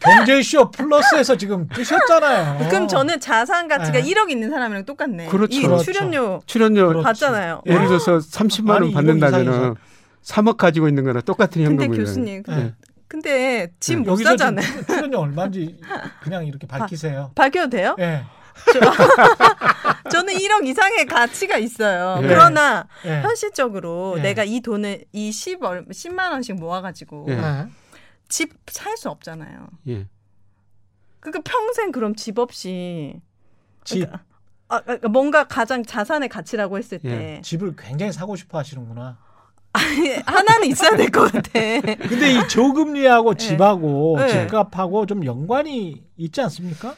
경제쇼 플러스에서 지금 뜨셨잖아요. 그럼 저는 자산 가치가 네. 1억 있는 사람이랑 똑같네. 그렇죠. 이 그렇죠. 출연료 출연료 그렇지. 받잖아요. 예. 예를 들어서 30만 원 받는다면은 이거 3억 가지고 있는 거나 똑같은 근데 현금을 교수님, 그, 네. 근데 집못 여기서 지금 사잖아요. 출연료 얼마인지 그냥 이렇게 밝히세요. 밝혀도 돼요? 예. <laughs> 저 는 1억 이상의 가치가 있어요. 예. 그러나 예. 현실적으로 예. 내가 이 돈을 이 10, 얼, 10만 원씩 모아 가지고 예. 예. 집살 수 없잖아요. 예. 그러니까 평생 그럼 집 없이 집 그러니까, 아, 그러니까 뭔가 가장 자산의 가치라고 했을 때 집을 굉장히 사고 싶어 하시는구나. 하나는 있어야 될 것 같아. 근데 이 저금리하고 집하고 네. 집값하고 좀 연관이 있지 않습니까?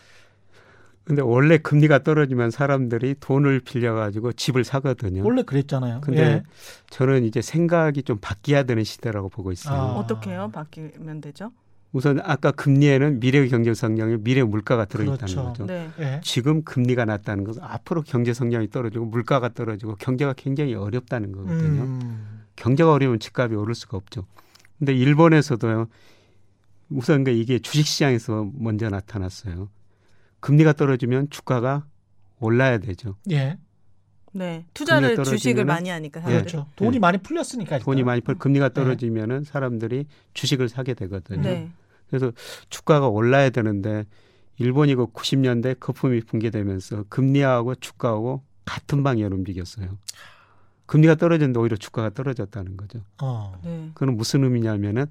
근데 원래 금리가 떨어지면 사람들이 돈을 빌려 가지고 집을 사거든요. 원래 그랬잖아요. 근데 예. 저는 이제 생각이 좀 바뀌어야 되는 시대라고 보고 있어요. 아. 어떻게요? 바뀌면 되죠? 우선 아까 금리에는 미래 경제 성장에 미래 물가가 들어있다는 그렇죠. 거죠. 네. 예. 지금 금리가 낮다는 것은 앞으로 경제 성장이 떨어지고 물가가 떨어지고 경제가 굉장히 어렵다는 거거든요. 음. 경제가 어려우면 집값이 오를 수가 없죠. 근데 일본에서도요. 우선 그 이게 주식시장에서 먼저 나타났어요. 금리가 떨어지면 주가가 올라야 되죠. 예. 네. 투자를 주식을 많이 하니까 사람들이. 그렇죠. 돈이 예. 많이 풀렸으니까. 일단. 돈이 많이 벌 금리가 떨어지면은 사람들이 주식을 사게 되거든요. 네. 그래서 주가가 올라야 되는데 일본이 그 90년대 거품이 붕괴되면서 금리하고 주가하고 같은 방향으로 움직였어요. 금리가 떨어졌는데 오히려 주가가 떨어졌다는 거죠. 어. 네. 그건 무슨 의미냐면은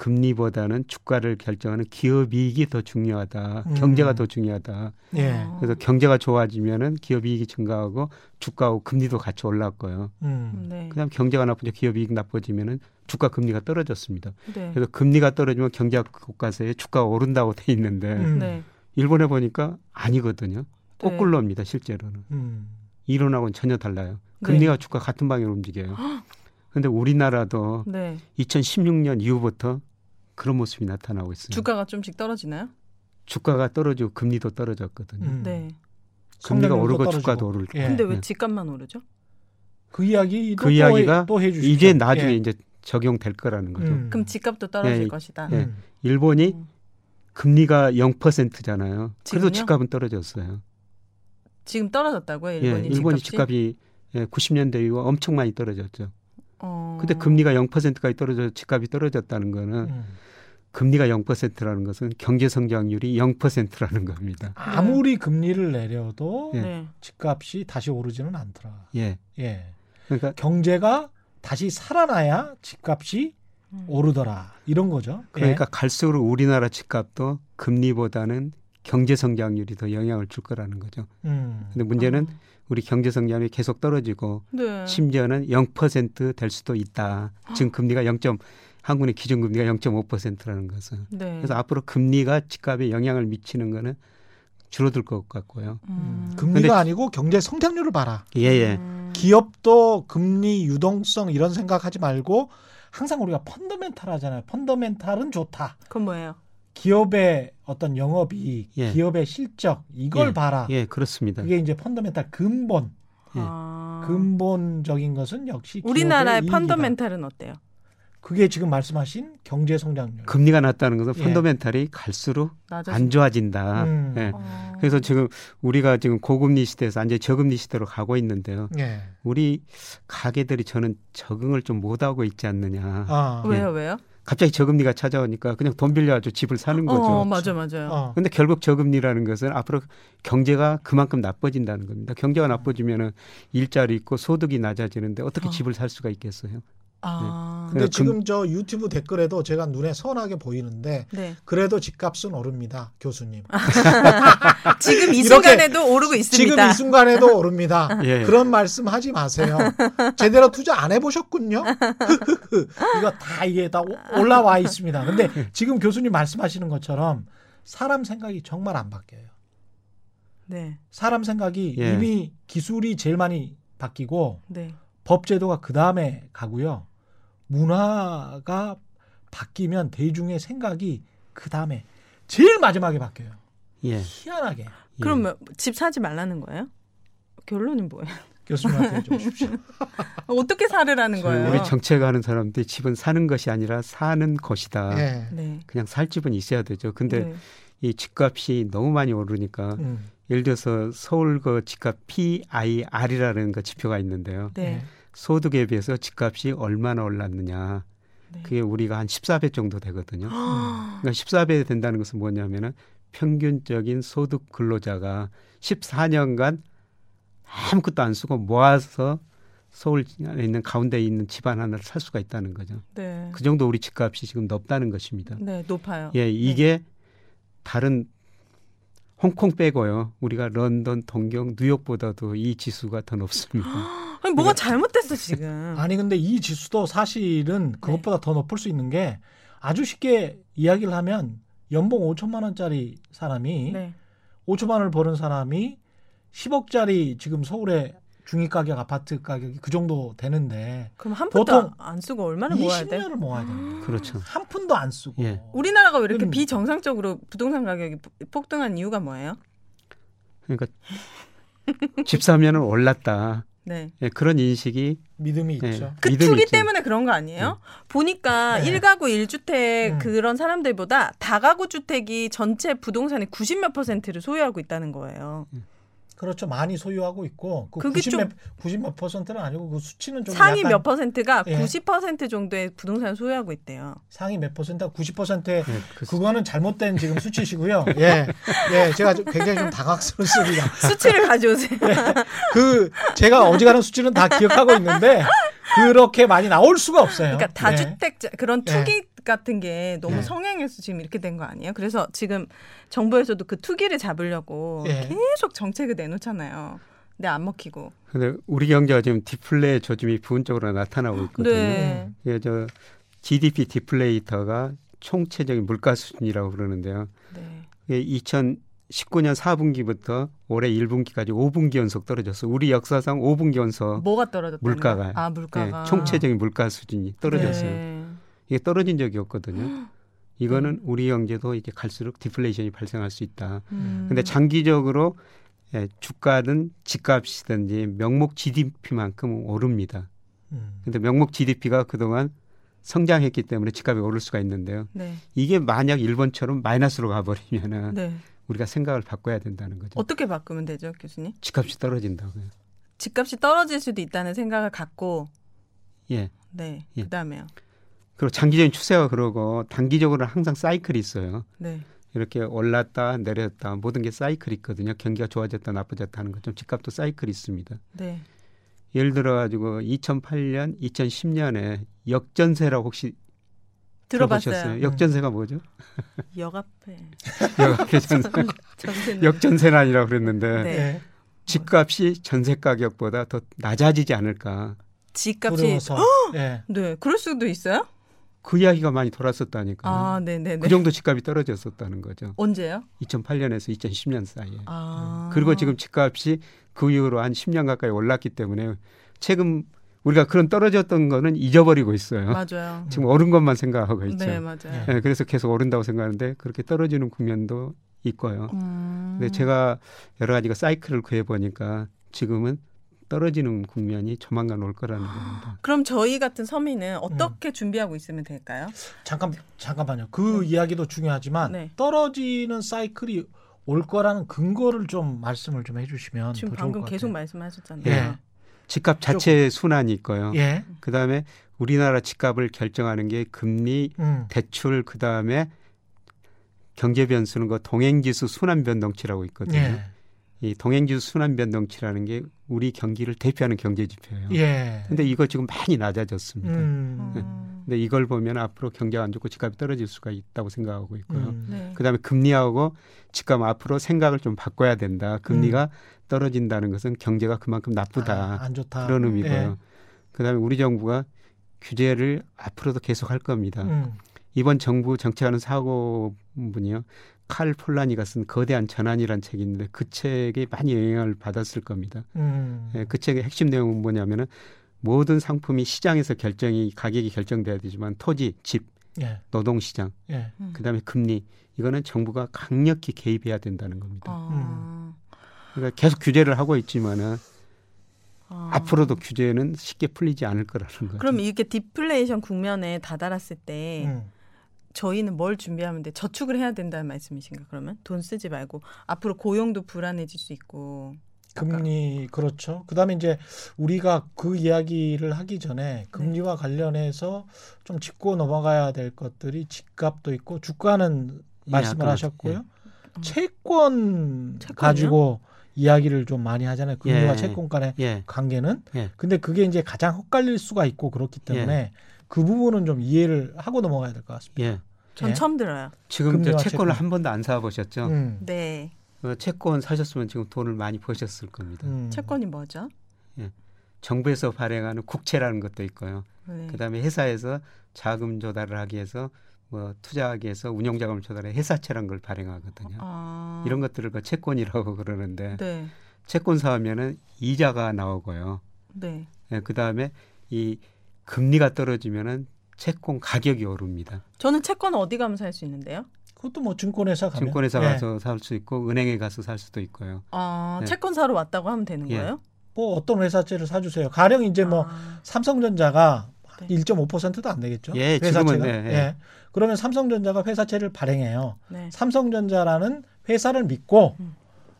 금리보다는 주가를 결정하는 기업 이익이 더 중요하다. 음. 경제가 더 중요하다. 예. 어. 그래서 경제가 좋아지면은 기업 이익이 증가하고 주가하고 금리도 같이 거예요. 음. 네. 그다음 경제가 나쁘죠. 기업 이익 나빠지면은 주가 금리가 떨어졌습니다. 네. 그래서 금리가 떨어지면 경제 국가세에 주가가 오른다고 돼 있는데 음. 네. 일본에 보니까 아니거든요. 네. 거꾸로입니다. 실제로는 음. 이론하고는 전혀 달라요. 네. 금리가 주가 같은 방향으로 움직여요. 근데 우리나라도 네. 2016년 이후부터 그런 모습이 나타나고 있어요. 주가가 좀씩 떨어지나요? 주가가 떨어지고 금리도 떨어졌거든요. 음. 네. 금리가 오르고 떨어지고. 주가도 오를 예. 근데 왜 네. 집값만 오르죠? 그 이야기 그 이야기가 또 해주시죠. 이제 나중에 예. 이제 적용될 거라는 거죠. 음. 그럼 집값도 떨어질 예. 것이다. 예. 음. 일본이 음. 금리가 0%잖아요. 지금요? 그래도 집값은 떨어졌어요. 지금 떨어졌다고요? 예, 일본이 일본이 집값이? 집값이 예, 90년대 이후 엄청 많이 떨어졌죠. 어. 근데 금리가 0%까지 떨어져 집값이 떨어졌다는 거는 음. 금리가 0%라는 것은 경제 성장률이 0%라는 겁니다. 아무리 금리를 내려도 예. 네. 집값이 다시 오르지는 않더라. 예. 예. 그러니까 경제가 다시 살아나야 집값이 음. 오르더라. 이런 거죠. 예. 그러니까 갈수록 우리나라 집값도 금리보다는 경제 성장률이 더 영향을 줄 거라는 거죠. 음. 근데 문제는 어. 우리 경제 성장률이 계속 떨어지고 네. 심지어는 0%될 수도 있다. 지금 금리가 0. 한국의 기준 금리가 0.5%라는 것은 네. 그래서 앞으로 금리가 집값에 영향을 미치는 거는 줄어들 것 같고요. 음. 금리가 근데- 아니고 경제 성장률을 봐라. 예, 예. 음. 기업도 금리 유동성 이런 생각하지 말고 항상 우리가 펀더멘탈 하잖아요. 펀더멘탈은 좋다. 그건 뭐예요? 기업의 어떤 영업이익, 예. 기업의 실적 이걸 예. 봐라. 예, 그렇습니다. 그게 이제 펀더멘탈 근본. 예. 아. 근본적인 것은 역시 우리나라의. 펀더멘탈은 어때요? 그게 지금 말씀하신 경제 성장률. 금리가 낮다는 것은 예. 펀더멘탈이 갈수록 낮아지. 안 좋아진다. 음. 예. 어. 그래서 지금 우리가 지금 고금리 시대에서 완전 히 저금리 시대로 가고 있는데요. 예. 우리 가게들이 저는 적응을 좀 못하고 있지 않느냐. 아. 왜요, 왜요? 갑자기 저금리가 찾아오니까 그냥 돈 빌려가지고 집을 사는 거죠. 어, 맞아, 맞아요. 어. 근데 결국 저금리라는 것은 앞으로 경제가 그만큼 나빠진다는 겁니다. 경제가 나빠지면은 일자리 있고 소득이 낮아지는데 어떻게 어. 집을 살 수가 있겠어요? 아, 근데 금- 지금 저 유튜브 댓글에도 제가 눈에 선하게 보이는데 네. 그래도 집값은 오릅니다, 교수님. <laughs> 지금 이 순간에도 오르고 있습니다. 지금 이 순간에도 오릅니다. <laughs> 예. 그런 말씀 하지 마세요. 제대로 투자 안 해보셨군요. 이거 다 이게 다 오- 올라와 있습니다. 근데 지금 교수님 말씀하시는 것처럼 사람 생각이 정말 안 바뀌어요. 네, 사람 생각이 예. 이미 기술이 제일 많이 바뀌고 네. 법 제도가 그 다음에 가고요. 문화가 바뀌면 대중의 생각이 그 다음에 제일 마지막에 바뀌어요. 예. 희한하게. 예. 그럼 집 사지 말라는 거예요? 결론이 뭐예요? 교수님한테 좀 주십시오. <laughs> 어떻게 살으라는 거예요? 우리 정책하는 사람들이 집은 사는 것이 아니라 사는 것이다. 예. 네. 그냥 살 집은 있어야 되죠. 근데 네. 이 집값이 너무 많이 오르니까 음. 예를 들어서 서울 그 집값 PIR이라는 그 지표가 있는데요. 네. 소득에 비해서 집값이 얼마나 올랐느냐. 네. 그게 우리가 한 14배 정도 되거든요. 그러니까 14배 된다는 것은 뭐냐면은 평균적인 소득 근로자가 14년간 아무것도 안 쓰고 모아서 서울 안에 있는 가운데에 있는 집안 하나를 살 수가 있다는 거죠. 네. 그 정도 우리 집값이 지금 높다는 것입니다. 네, 높아요. 예, 이게 다른 홍콩 빼고요. 우리가 런던, 동경, 뉴욕보다도 이 지수가 더 높습니다. 아니, 뭐가 잘못됐어 지금. 아니 근데 이 지수도 사실은 그것보다 더 높을 수 있는 게 아주 쉽게 이야기를 하면 연봉 5천만 원짜리 사람이 네. 5천만 원을 버는 사람이 10억짜리 지금 서울의 중위 가격 아파트 가격이 그 정도 되는데 그럼 한 푼도 안 쓰고 얼마나 모아야 돼? 20년을 모아야 돼요. 그렇죠. 한 푼도 안 쓰고. 예. 우리나라가 왜 이렇게 음. 비정상적으로 부동산 가격이 폭등한 이유가 뭐예요? 그러니까 <laughs> 집 사면은 올랐다. 네. 예, 그런 인식이 믿음이 예, 있죠. 그 믿음이 투기 있죠. 때문에 그런 거 아니에요? 보니까 네. 일 1가구 1주택 음. 그런 사람들보다 다가구 주택이 전체 부동산의 90몇 퍼센트를 소유하고 있다는 거예요. 그렇죠. 많이 소유하고 있고 그 그게 90 좀- 몇, 90몇 퍼센트는 아니고 그 수치는 좀 상위 약간 몇 퍼센트가 예. 90% 정도의 부동산을 소유하고 있대요. 상위 몇 퍼센트가 90%의 예, 그 그거는 잘못된 지금 수치시고요. 예. 예, 제가 좀 굉장히 좀 당황스럽습니다. <laughs> 수치를 가져오세요. 그 제가 어지간한 수치는 다 기억하고 있는데 그렇게 많이 나올 수가 없어요. 그러니까 예. 다주택자 그런 예. 투기 같은 게 너무 예. 성행해서 지금 이렇게 된 거 아니에요? 그래서 지금 정부에서도 그 투기를 잡으려고 예. 계속 정책을 내놓잖아요. 근데 안 먹히고. 근데 우리 경제가 지금 디플레 조짐이 부분적으로 나타나고 있거든요. 네. 예, 저 GDP 디플레이터가 총체적인 물가 수준이라고 그러는데요. 네. 예, 2019년 4분기부터 올해 1분기까지 5분기 연속 떨어졌어. 우리 역사상 5분기 연속 뭐가 떨어졌다? 물가가요. 아 예, 물가가. 총체적인 물가 수준이 떨어졌어요. 네. 이게 떨어진 적이 없거든요. 이거는 우리 경제도 이제 갈수록 디플레이션이 발생할 수 있다. 음. 근데 장기적으로 예, 주가든 집값이든지 명목 GDP만큼 오릅니다. 음. 근데 명목 GDP가 그동안 성장했기 때문에 집값이 오를 수가 있는데요. 네. 이게 만약 일본처럼 마이너스로 가버리면은 네. 우리가 생각을 바꿔야 된다는 거죠. 어떻게 바꾸면 되죠, 교수님? 집값이 떨어진다고요. 집값이 떨어질 수도 있다는 생각을 갖고 예. 네. 예. 그다음에요. 그리고 장기적인 추세가 그러고 단기적으로는 항상 사이클이 있어요. 네. 이렇게 올랐다 내렸다 모든 게 사이클이 있거든요. 경기가 좋아졌다 나빠졌다 하는 것좀 집값도 사이클이 있습니다. 네. 예를 들어 가지고 2008년, 2010년에 역전세라고 혹시 들어봤어요. 들어보셨어요? 역전세가 뭐죠? 역 앞에 <laughs> 역전세. <laughs> 전세는 역전세란이라고 그랬는데 네. 예. 집값이 전세 가격보다 더 낮아지지 않을까. 집값이 예. 네. 그럴 수도 있어요? 그 이야기가 많이 돌았었다니까. 아, 네, 네, 네. 그 정도 집값이 떨어졌었다는 거죠. 언제요? 2008년에서 2010년 사이에. 아. 그리고 지금 집값이 그 이후로 한 10년 가까이 올랐기 때문에 최근 우리가 그런 떨어졌던 거는 잊어버리고 있어요. 맞아요. <laughs> 지금 오른 것만 생각하고 있죠. 네, 맞아요. 예, 그래서 계속 오른다고 생각하는데 그렇게 떨어지는 국면도 있고요. 음. 근데 제가 여러 가지가 사이클을 구해 보니까 지금은 떨어지는 국면이 조만간 올 거라는 겁니다. 그럼 저희 같은 서민은 어떻게 음. 준비하고 있으면 될까요? 잠깐 잠깐만요. 그 이야기도 중요하지만 네. 떨어지는 사이클이 올 거라는 근거를 좀 말씀을 좀 해주시면 지금 더 좋을 방금 것 계속 같아요. 말씀하셨잖아요. 예. 집값 자체 순환이 있고요. 예. 그다음에 우리나라 집값을 결정하는 게 금리, 음. 대출 그 다음에 경제 변수는 그 동행 지수 순환 변동치라고 있거든요. 예. 이 동행지수 순환 변동치라는 게 우리 경기를 대표하는 경제 지표예요. 예. 근데 이거 지금 많이 낮아졌습니다. 음. 음. 근데 이걸 보면 앞으로 경제가 안 좋고 집값이 떨어질 수가 있다고 생각하고 있고요. 음. 네. 그다음에 금리하고 집값 앞으로 생각을 좀 바꿔야 된다. 금리가 음. 떨어진다는 것은 경제가 그만큼 나쁘다. 아, 안 좋다. 그런 의미고요. 예. 그다음에 우리 정부가 규제를 앞으로도 계속 할 겁니다. 음. 이번 정부 정책하는 사고분이요. 칼 폴라니가 쓴 거대한 전환이라는 책이 있는데 그 책이 많이 영향을 받았을 겁니다. 음. 예, 그 책의 핵심 내용은 뭐냐면은 모든 상품이 시장에서 결정이 가격이 결정돼야 되지만 토지, 집, 예. 노동 시장, 예. 음. 그다음에 금리 이거는 정부가 강력히 개입해야 된다는 겁니다. 아. 그러니까 계속 규제를 하고 있지만은 아. 앞으로도 규제는 쉽게 풀리지 않을 거라는 거죠. 그럼 이렇게 디플레이션 국면에 다다랐을 때 음. 저희는 뭘 준비하면 돼? 저축을 해야 된다는 말씀이신가? 그러면 돈 쓰지 말고 앞으로 고용도 불안해질 수 있고. 금리 그렇죠. 그다음에 이제 우리가 그 이야기를 하기 전에 금리와 관련해서 좀 짚고 넘어가야 될 것들이 집값도 있고 주가는 말씀을 아까 하셨고요. 예. 채권 채권이요? 가지고 이야기를 좀 많이 하잖아요. 금리와 예. 채권 간의 예, 관계는. 예. 근데 그게 이제 가장 헛갈릴 수가 있고 그렇기 때문에 그 부분은 좀 이해를 하고 넘어가야 될 것 같습니다. 예. 전 예. 처음 들어요. 지금 저 채권을 채권. 한 번도 안 사보셨죠? 음. 네. 어, 채권 사셨으면 지금 돈을 많이 버셨을 겁니다. 음. 채권이 뭐죠? 정부에서 발행하는 국채라는 것도 있고요. 네. 그다음에 회사에서 자금 조달을 하기 위해서 뭐 투자하기 위해서 운용 자금을 조달해 회사채라는 걸 발행하거든요. 아. 이런 것들을 그 채권이라고 그러는데 네. 채권 사하면은 이자가 나오고요. 네. 예, 그다음에 이 금리가 떨어지면은 채권 가격이 오릅니다. 저는 채권 어디 가면 살 수 있는데요? 그것도 뭐 증권회사 가면 증권회사 예. 가서 살수 있고 은행에 가서 살 수도 있고요. 아, 네. 채권 사러 왔다고 하면 되는 예. 거예요? 뭐 어떤 회사채를 사주세요. 가령 이제 뭐 아, 삼성전자가 네. 1.5%도 안 되겠죠. 예, 회사채가. 지금은 네, 예. 예. 그러면 삼성전자가 회사채를 발행해요. 네. 삼성전자라는 회사를 믿고 음.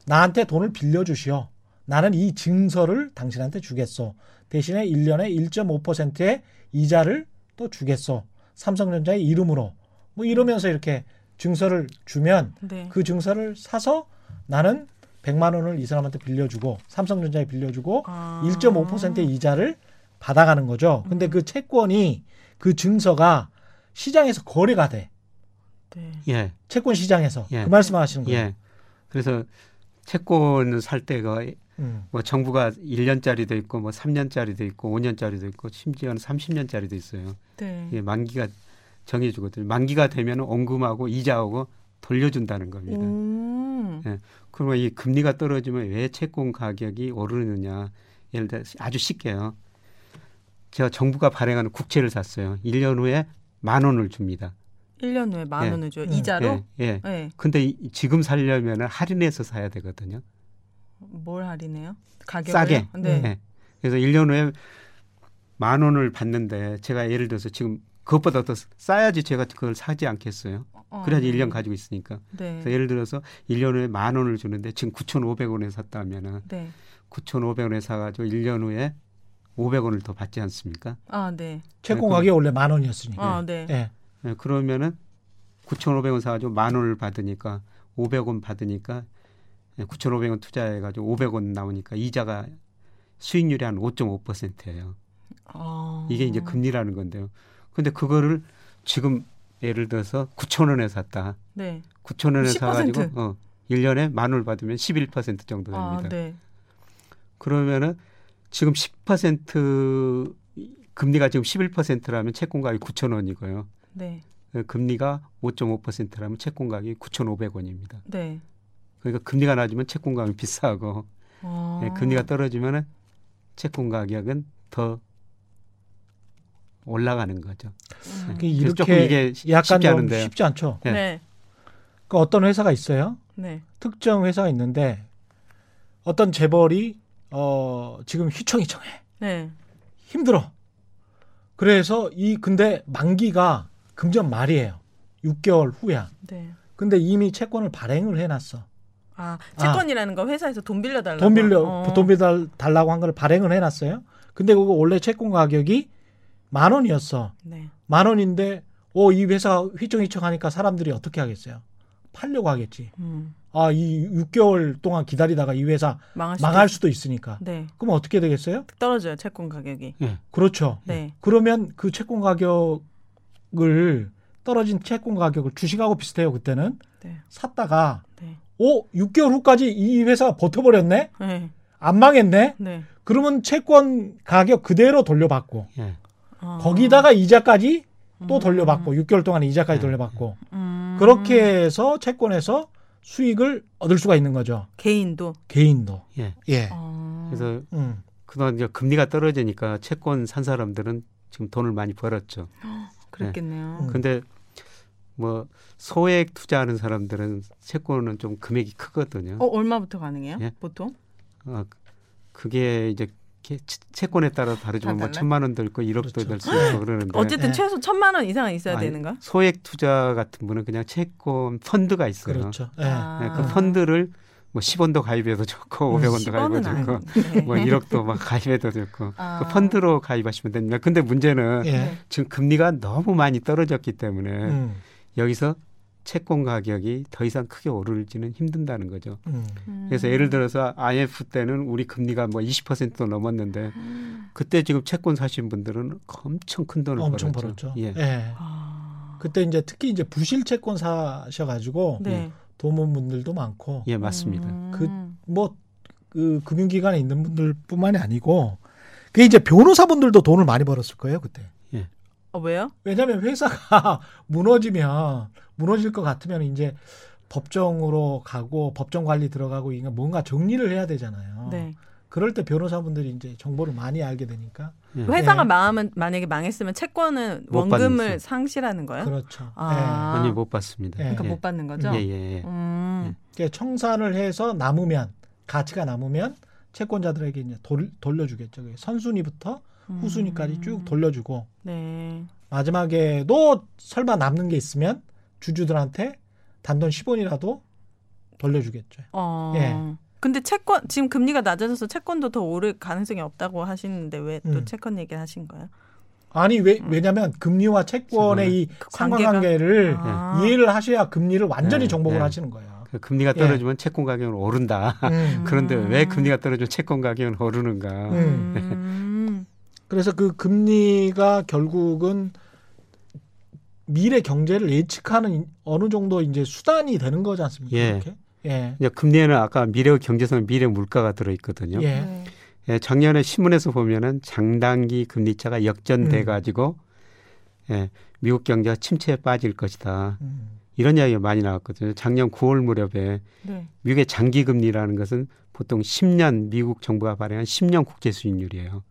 나한테 돈을 빌려주시오. 나는 이 증서를 당신한테 주겠소. 대신에 1년에 1.5%의 이자를 또 주겠소. 삼성전자의 이름으로. 뭐 이러면서 이렇게 증서를 주면 네. 그 증서를 사서 나는 100만 원을 이 사람한테 빌려주고 삼성전자에 빌려주고 아. 1.5%의 이자를 받아가는 거죠. 근데 음. 그 채권이 그 증서가 시장에서 거래가 돼. 네. 예, 채권 시장에서 예. 그 말씀하시는 거예요. 예. 그래서 채권을 살 때가 음. 뭐 정부가 1년짜리도 있고 뭐 3년짜리도 있고 5년짜리도 있고 심지어는 30년짜리도 있어요. 네. 예, 만기가 정해 주거든요. 만기가 되면 원금하고 이자하고 돌려준다는 겁니다. 음. 예. 그러면 이 금리가 떨어지면 왜 채권 가격이 오르느냐? 예를 들어 아주 쉽게요. 제가 정부가 발행하는 국채를 샀어요. 1년 후에 만 원을 줍니다. 1년 후에 만 예. 원을 줘요. 음. 이자로? 예, 예. 네. 근데 이- 지금 살려면 할인해서 사야 되거든요. 뭘 할인해요? 가격을? 싸게. 네. 예. 그래서 1년 후에 만 원을 받는데 제가 예를 들어서 지금 그것보다 더 싸야지 제가 그걸 사지 않겠어요. 어. 그래야지 1년 가지고 있으니까. 네. 그래서 예를 들어서 1년 후에 만 원을 주는데 지금 9,500원에 샀다면은 네. 9,500원에 사가지고 1년 후에 500원을 더 받지 않습니까? 아, 네. 네, 가격이 원래 만 원이었으니까. 아, 네. 예. 예, 그러면은 9,500원 사가지고 만 원을 받으니까 500원 받으니까 9,500원 투자해가지고 500원 나오니까 이자가 수익률이 한 5.5%예요. 아. 이게 이제 금리라는 건데요. 근데 그거를 지금 예를 들어서 9,000원에 샀다. 네. 9,000원에 10%. 사가지고 어, 1년에 만 원을 받으면 11% 정도 됩니다. 아, 네. 그러면은 지금 10% 금리가 지금 11%라면 채권 가격이 9,000원이고요. 네. 금리가 5.5%라면 채권 가격이 9,500원입니다. 네. 그러니까 금리가 낮으면 채권 가격이 비싸고 아. 예, 금리가 떨어지면은 채권 가격은 더 올라가는 거죠. 음. 그 그래서 조금 이렇게 이게 쉽- 약간 쉽지 좀 않은데요. 쉽지 않죠. 예. 네. 그 어떤 회사가 있어요. 네. 특정 회사가 있는데 어떤 재벌이 어 지금 휘청휘청해 네. 힘들어. 그래서 이 근데 만기가 금년 말이에요. 6개월 후야. 네. 근데 이미 채권을 발행을 해놨어. 아, 채권이라는 거 회사에서 돈 빌려 달라고. 돈 빌려 어. 돈 빌려 달라고 한 걸 발행을 해놨어요. 근데 그거 원래 채권 가격이 만 원이었어. 네. 만 원인데 오 이 회사 휘청휘청 하니까 사람들이 어떻게 하겠어요? 팔려고 하겠지. 음. 아 이 6개월 동안 기다리다가 이 회사 망할 수도 망할 있- 수도 있으니까. 네. 그럼 어떻게 되겠어요? 떨어져요 채권 가격이. 그렇죠. 네. 그러면 그 채권 가격을 떨어진 채권 가격을 주식하고 비슷해요. 그때는 네. 샀다가 네. 오 6개월 후까지 이 회사가 버텨버렸네. 네. 안 망했네. 네. 그러면 채권 가격 그대로 돌려받고 예. 아. 거기다가 이자까지 또 음. 돌려받고 6개월 동안 이자까지 네. 돌려받고 음. 그렇게 해서 채권에서 수익을 얻을 수가 있는 거죠. 개인도. 개인도. 예. 예. 어. 그래서 음. 그동안 이제 금리가 떨어지니까 채권 산 사람들은 지금 돈을 많이 벌었죠. 그랬겠네요. 음. 근데 뭐 소액 투자하는 사람들은 채권은 좀 금액이 크거든요. 어 얼마부터 가능해요? 예? 보통? 아, 그게 이제 채- 채권에 따라 다르지만 다 뭐? 천만 원도 있고 1억도 그렇죠. 될수 있고 그러는데 어쨌든 네. 최소 천만 원 이상은 있어야 아니, 되는가? 소액 투자 같은 분은 그냥 채권 펀드가 있어요. 그렇죠. 예. 아. 네, 그 펀드를 뭐 10원도 가입해도 좋고 500원도 10원은 가입해도 좋고 아닌데. 뭐 1억도 막 가입해도 좋고 아. 그 펀드로 가입하시면 됩니다. 근데 문제는 예. 네. 지금 금리가 너무 많이 떨어졌기 때문에 음. 여기서 채권 가격이 더 이상 크게 오르지는 힘든다는 거죠. 음. 그래서 음. 예를 들어서 IMF 때는 우리 금리가 뭐 20%도 넘었는데 그때 지금 채권 사신 분들은 엄청 큰 돈을 엄청 벌었죠. 벌었죠. 예. 예. 아. 그때 이제 특히 이제 부실 채권 사셔가지고 네. 돈 모은 분들도 많고 예, 맞습니다. 음. 그- 뭐 그 금융기관에 있는 분들뿐만이 아니고 그 이제 변호사분들도 돈을 많이 벌었을 거예요 그때. 어, 왜요? 왜냐하면 회사가 <laughs> 무너지면 무너질 것 같으면 이제 법정으로 가고 법정 관리 들어가고 이게 뭔가 정리를 해야 되잖아요. 네. 그럴 때 변호사분들이 이제 정보를 많이 알게 되니까 예. 회사가 네. 망하면 만약에 망했으면 채권은 못 원금을 상실하는 거예요? 그렇죠. 아. 많이 못 받습니다. 예. 그러니까 예. 못 받는 거죠? 예, 예, 예. 음. 예. 청산을 해서 남으면 가치가 남으면 채권자들에게 이제 돌, 돌려주겠죠. 선순위부터 후순위까지 쭉 음. 돌려주고 네. 마지막에도 설마 남는 게 있으면 주주들한테 단돈 10원이라도 돌려주겠죠. 어. 예. 근데 채권 지금 금리가 낮아져서 채권도 더 오를 가능성이 없다고 하시는데 왜또 음. 채권 얘기를 하신 거예요? 아니 왜 왜냐하면 금리와 채권의 이그 상관관계를 아. 이해를 하셔야 금리를 완전히 네, 정복을 네. 하시는 거예요. 그 금리가 떨어지면 채권 가격은 오른다. 음. <laughs> 그런데 음. 왜 금리가 떨어지면 채권 가격은 오르는가? 음. 음. 그래서 그 금리가 결국은 미래 경제를 예측하는 어느 정도 이제 수단이 되는 거지 않습니까? 예. 이렇게? 예. 이제 금리에는 아까 미래 경제성 미래 물가가 들어 있거든요. 예. 네. 예, 작년에 신문에서 보면은 장단기 금리차가 역전돼 음. 가지고 예, 미국 경제가 침체에 빠질 것이다. 음. 이런 이야기가 많이 나왔거든요. 작년 9월 무렵에 네. 미국의 장기 금리라는 것은 보통 10년 미국 정부가 발행한 10년 국제 수익률이에요.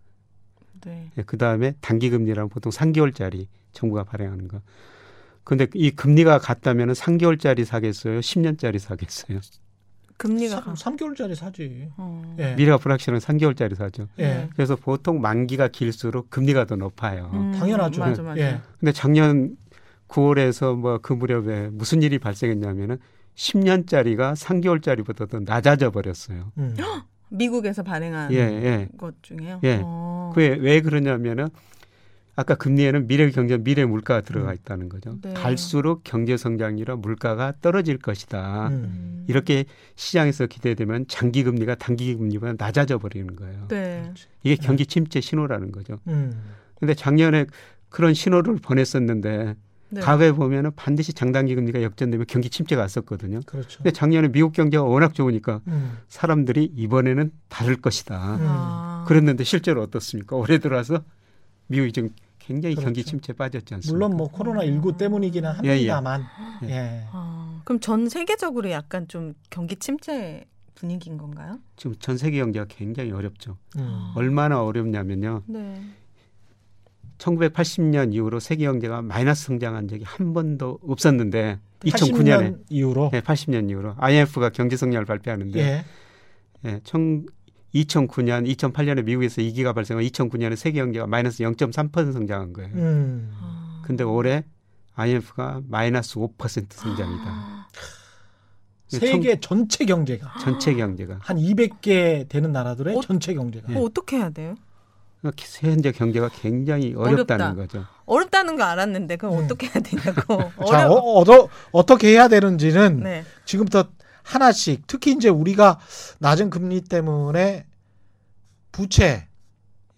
네. 그 다음에 단기 금리라는 보통 3개월짜리 정부가 발행하는 거. 근데 이 금리가 같다면 3개월짜리 사겠어요? 10년짜리 사겠어요? 금리가 가- 3, 개월짜리 사지. 어. 예. 미래가 불확실한 3개월짜리 사죠. 예. 네. 그래서 보통 만기가 길수록 금리가 더 높아요. 음, 당연하죠. 맞아, 맞아. 예. 근데 작년 9월에서 뭐 그 무렵에 무슨 일이 발생했냐면은 10년짜리가 3개월짜리보다 더 낮아져 버렸어요. 음. <gasps> <gasps> 미국에서 발행한 예, 예. 것 중에요. 예. 어. 그게 왜 그러냐면은 아까 금리에는 미래 경제, 미래 물가가 들어가 있다는 거죠. 네. 갈수록 경제 성장이라 물가가 떨어질 것이다. 음. 이렇게 시장에서 기대되면 장기 금리가 단기 금리보다 낮아져 버리는 거예요. 네. 이게 경기 침체 신호라는 거죠. 음. 근데 작년에 그런 신호를 보냈었는데 네. 과거에 보면은 반드시 장단기 금리가 역전되면 경기 침체가 왔었거든요. 그렇죠. 근데 작년에 미국 경제가 워낙 좋으니까 음. 사람들이 이번에는 다를 것이다. 음. 아. 그랬는데 실제로 어떻습니까? 올해 들어와서 미국이 지금 굉장히 그렇죠. 경기 침체 빠졌지 않습니까? 물론 뭐 코로나 19 때문이기는 예, 예. 합니다만. 예. 예. 아, 그럼 전 세계적으로 약간 좀 경기 침체 분위기인 건가요? 지금 전 세계 경제가 굉장히 어렵죠. 음. 얼마나 어렵냐면요. 네. 1980년 이후로 세계 경제가 마이너스 성장한 적이 한 번도 없었는데 2009년에 80년 이후로 네, 80년 이후로 IMF가 경제 성장을 발표하는데 예. 예, 청, 2009년, 2008년에 미국에서 위기가 발생한 2009년에 세계 경제가 마이너스 0.3% 성장한 거예요. 음. 아. 근데 올해 IMF가 마이너스 5% 성장이다. 세계 전체 경제가 전체 경제가 한 200개 되는 나라들의 어? 전체 경제가 그거 어떻게 해야 돼요? 그러니까 현재 경제가 굉장히 어렵다는 어렵다. 거죠. 어렵다는 거 알았는데 그럼 음. 어떻게 해야 되냐고. <laughs> 자, 어, 어, 어 떻게 해야 되는지는 네. 지금부터 하나씩 특히 이제 우리가 낮은 금리 때문에 부채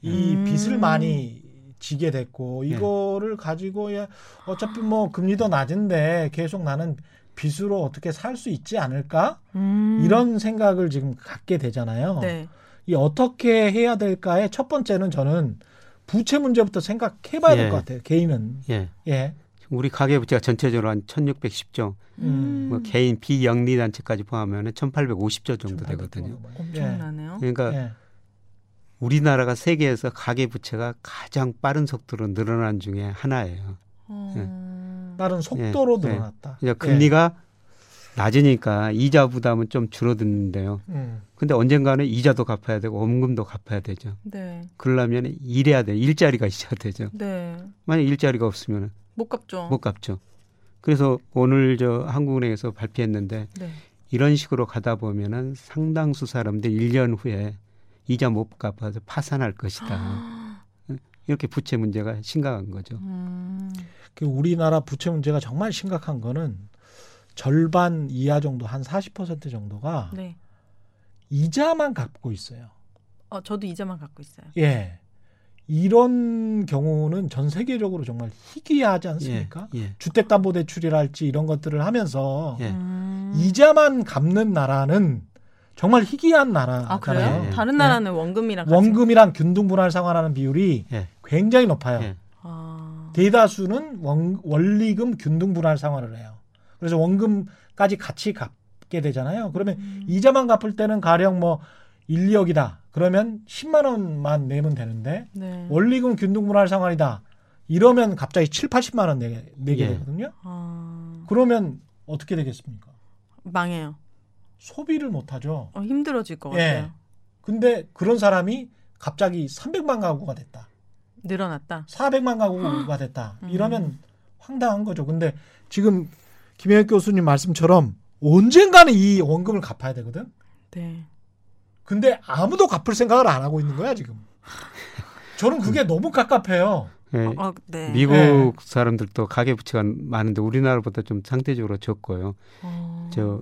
이 음. 빚을 많이 지게 됐고 네. 이거를 가지고 야 어차피 뭐 금리도 낮은데 계속 나는 빚으로 어떻게 살 수 있지 않을까 음. 이런 생각을 지금 갖게 되잖아요. 네. 이 어떻게 해야 될까의 첫 번째는 저는 부채 문제부터 생각해봐야 될 예. 것 같아요. 개인은 예. 예. 우리 가계부채가 전체적으로 한 1,610조, 음. 뭐 개인 비영리 단체까지 포함하면 1,850조 정도 1800 되거든요. 정도. 엄청나네요. 그러니까 예. 우리나라가 세계에서 가계부채가 가장 빠른 속도로 늘어난 중에 하나예요. 어. 다른 속도로 예. 늘어났다. 이제 금리가 낮으니까 이자 부담은 좀 줄어드는데요. 예. 음. 근데 언젠가는 이자도 갚아야 되고 원금도 갚아야 되죠. 네. 그러려면 일해야 돼. 일자리가 있어야 되죠. 네. 만약 일자리가 없으면 못 갚죠. 못 갚죠. 그래서 오늘 저 한국은행에서 발표했는데 네. 이런 식으로 가다 보면은 상당수 사람들 1년 후에 이자 못 갚아서 파산할 것이다. 이렇게 부채 문제가 심각한 거죠. 음. 그 우리나라 부채 문제가 정말 심각한 거는 절반 이하 정도 한40% 정도가 네. 이자만 갚고 있어요. 어, 저도 이자만 갖고 있어요. 예. 이런 경우는 전 세계적으로 정말 희귀하지 않습니까? 예, 예, 주택담보대출이랄지 이런 것들을 하면서 예. 음. 이자만 갚는 나라는 정말 희귀한 나라잖아요. 아 그래요? 예. 다른 나라는 원금이랑. 원금이랑 균등분할 상환하는 비율이 예. 굉장히 높아요. 예. 아. 대다수는 원, 원리금 균등분할 상환을 해요. 그래서 원금까지 같이 갚게 되잖아요. 그러면 음. 이자만 갚을 때는 가령 뭐 1, 2억이다. 그러면 10만 원만 내면 되는데 네. 원리금 균등분할 상환이다. 이러면 갑자기 7, 80만 원 내, 내게 예. 되거든요. 아. 그러면 어떻게 되겠습니까? 망해요. 소비를 못 하죠. 어, 힘들어질 것 예. 같아요. 근데 그런 사람이 갑자기 300만 가구가 됐다. 늘어났다. 400만 가구가 됐다. 음. 이러면 황당한 거죠. 근데 지금 김영혁 교수님 말씀처럼 언젠가는 이 원금을 갚아야 되거든. 네. 근데 아무도 갚을 생각을 안 하고 있는 거야 지금. 저는 그게 너무 깝깝해요. 예. 어, 네. 미국 네. 사람들도 가계 부채가 많은데 우리나라보다 좀 상대적으로 적고요. 어. 저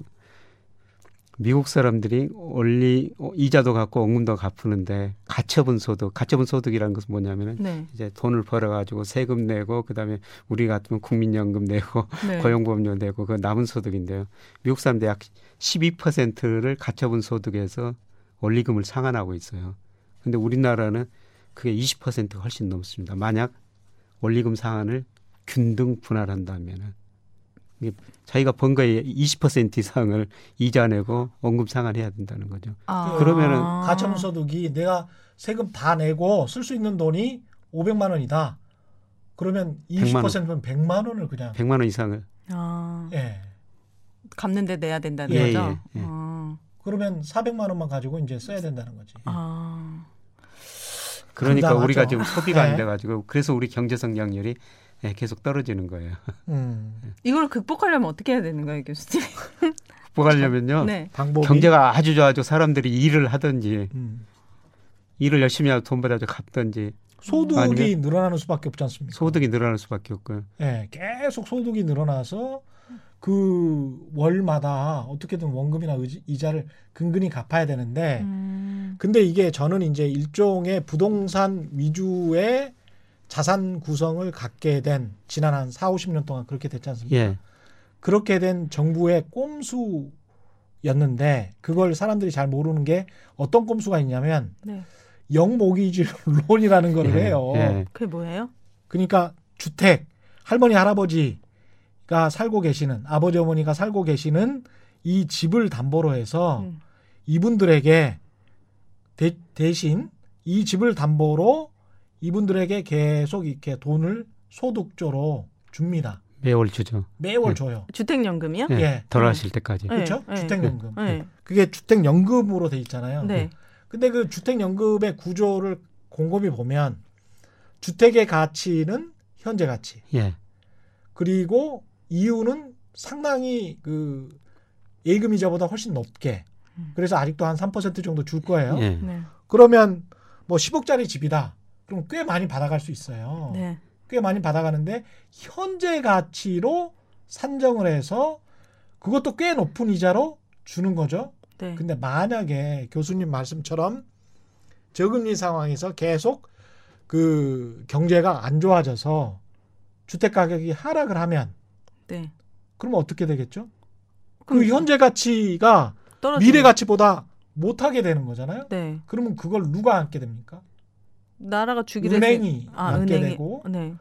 미국 사람들이 원리 어, 이자도 갚고 원금도 갚는데 가처분 소득, 가처분 소득이라는 것은 뭐냐면은 네. 이제 돈을 벌어 가지고 세금 내고 그다음에 우리 같으면 국민연금 내고 네. <laughs> 고용보험료 내고 그 남은 소득인데요. 미국 사람들 약 12%를 가처분 소득에서 원리금을 상환하고 있어요. 근데 우리나라는 그게 20%가 훨씬 넘습니다. 만약 원리금 상환을 균등 분할한다면은 자기가 번 거에 20% 이상을 이자 내고 원금 상환해야 된다는 거죠. 아. 그러면은 가처분 소득이 내가 세금 다 내고 쓸 수 있는 돈이 500만 원이다. 그러면 100만 20%면 100만 원을 그냥 100만 원 이상을 아. 예. 갚는데 내야 된다는 예, 거죠. 예, 예. 아. 그러면 400만 원만 가지고 이제 써야 된다는 거지. 아. 그러니까 감당하죠. 우리가 지금 소비가 네. 안 돼가지고 그래서 우리 경제 성장률이 예, 계속 떨어지는 거예요. <laughs> 음. 이걸 극복하려면 어떻게 해야 되는 거예요, 교수님? <laughs> 극복하려면요. 네. 방법이 경제가 아주 좋아져 사람들이 일을 하든지 음. 일을 열심히 하고 돈 받아서 갚든지 소득이 늘어나는 수밖에 없지 않습니까? 소득이 늘어날 수밖에 없고요. 예, 계속 소득이 늘어나서 그 월마다 어떻게든 원금이나 의지- 이자를 근근히 갚아야 되는데 음. 근데 이게 저는 이제 일종의 부동산 위주의 자산 구성을 갖게 된 지난 한 4, 50년 동안 그렇게 됐지 않습니까? 예. 그렇게 된 정부의 꼼수였는데 그걸 사람들이 잘 모르는 게 어떤 꼼수가 있냐면 네. 영모기지 론이라는 거를 예, 해요. 예. 그게 뭐예요? 그러니까 주택 할머니 할아버지가 살고 계시는 아버지 어머니가 살고 계시는 이 집을 담보로 해서 음. 이분들에게 대, 대신 이 집을 담보로 이분들에게 계속 이렇게 돈을 소득조로 줍니다. 매월 주죠. 매월 예. 줘요. 주택연금이요? 예. 예. 돌아가실 때까지. 네. 그렇죠? 네. 주택연금. 네. 그게 주택연금으로 돼 있잖아요. 네. 근데 그 주택연금의 구조를 곰곰이 보면 주택의 가치는 현재 가치. 예. 그리고 이유는 상당히 그 예금 이자보다 훨씬 높게. 그래서 아직도 한 3% 정도 줄 거예요. 예. 네. 그러면 뭐 10억짜리 집이다. 그럼 꽤 많이 받아갈 수 있어요. 네. 꽤 많이 받아가는데 현재 가치로 산정을 해서 그것도 꽤 높은 이자로 주는 거죠. 네. 근데 만약에 교수님 말씀처럼 저금리 상황에서 계속 그 경제가 안 좋아져서 주택 가격이 하락을 하면 네. 그러면 어떻게 되겠죠? 그 현재 가치가 떨어지는- 미래 가치보다 못하게 되는 거잖아요. 네. 그러면 그걸 누가 안게 됩니까? 나라가 주기로 은행이 아, 안게 은행이 되고 네.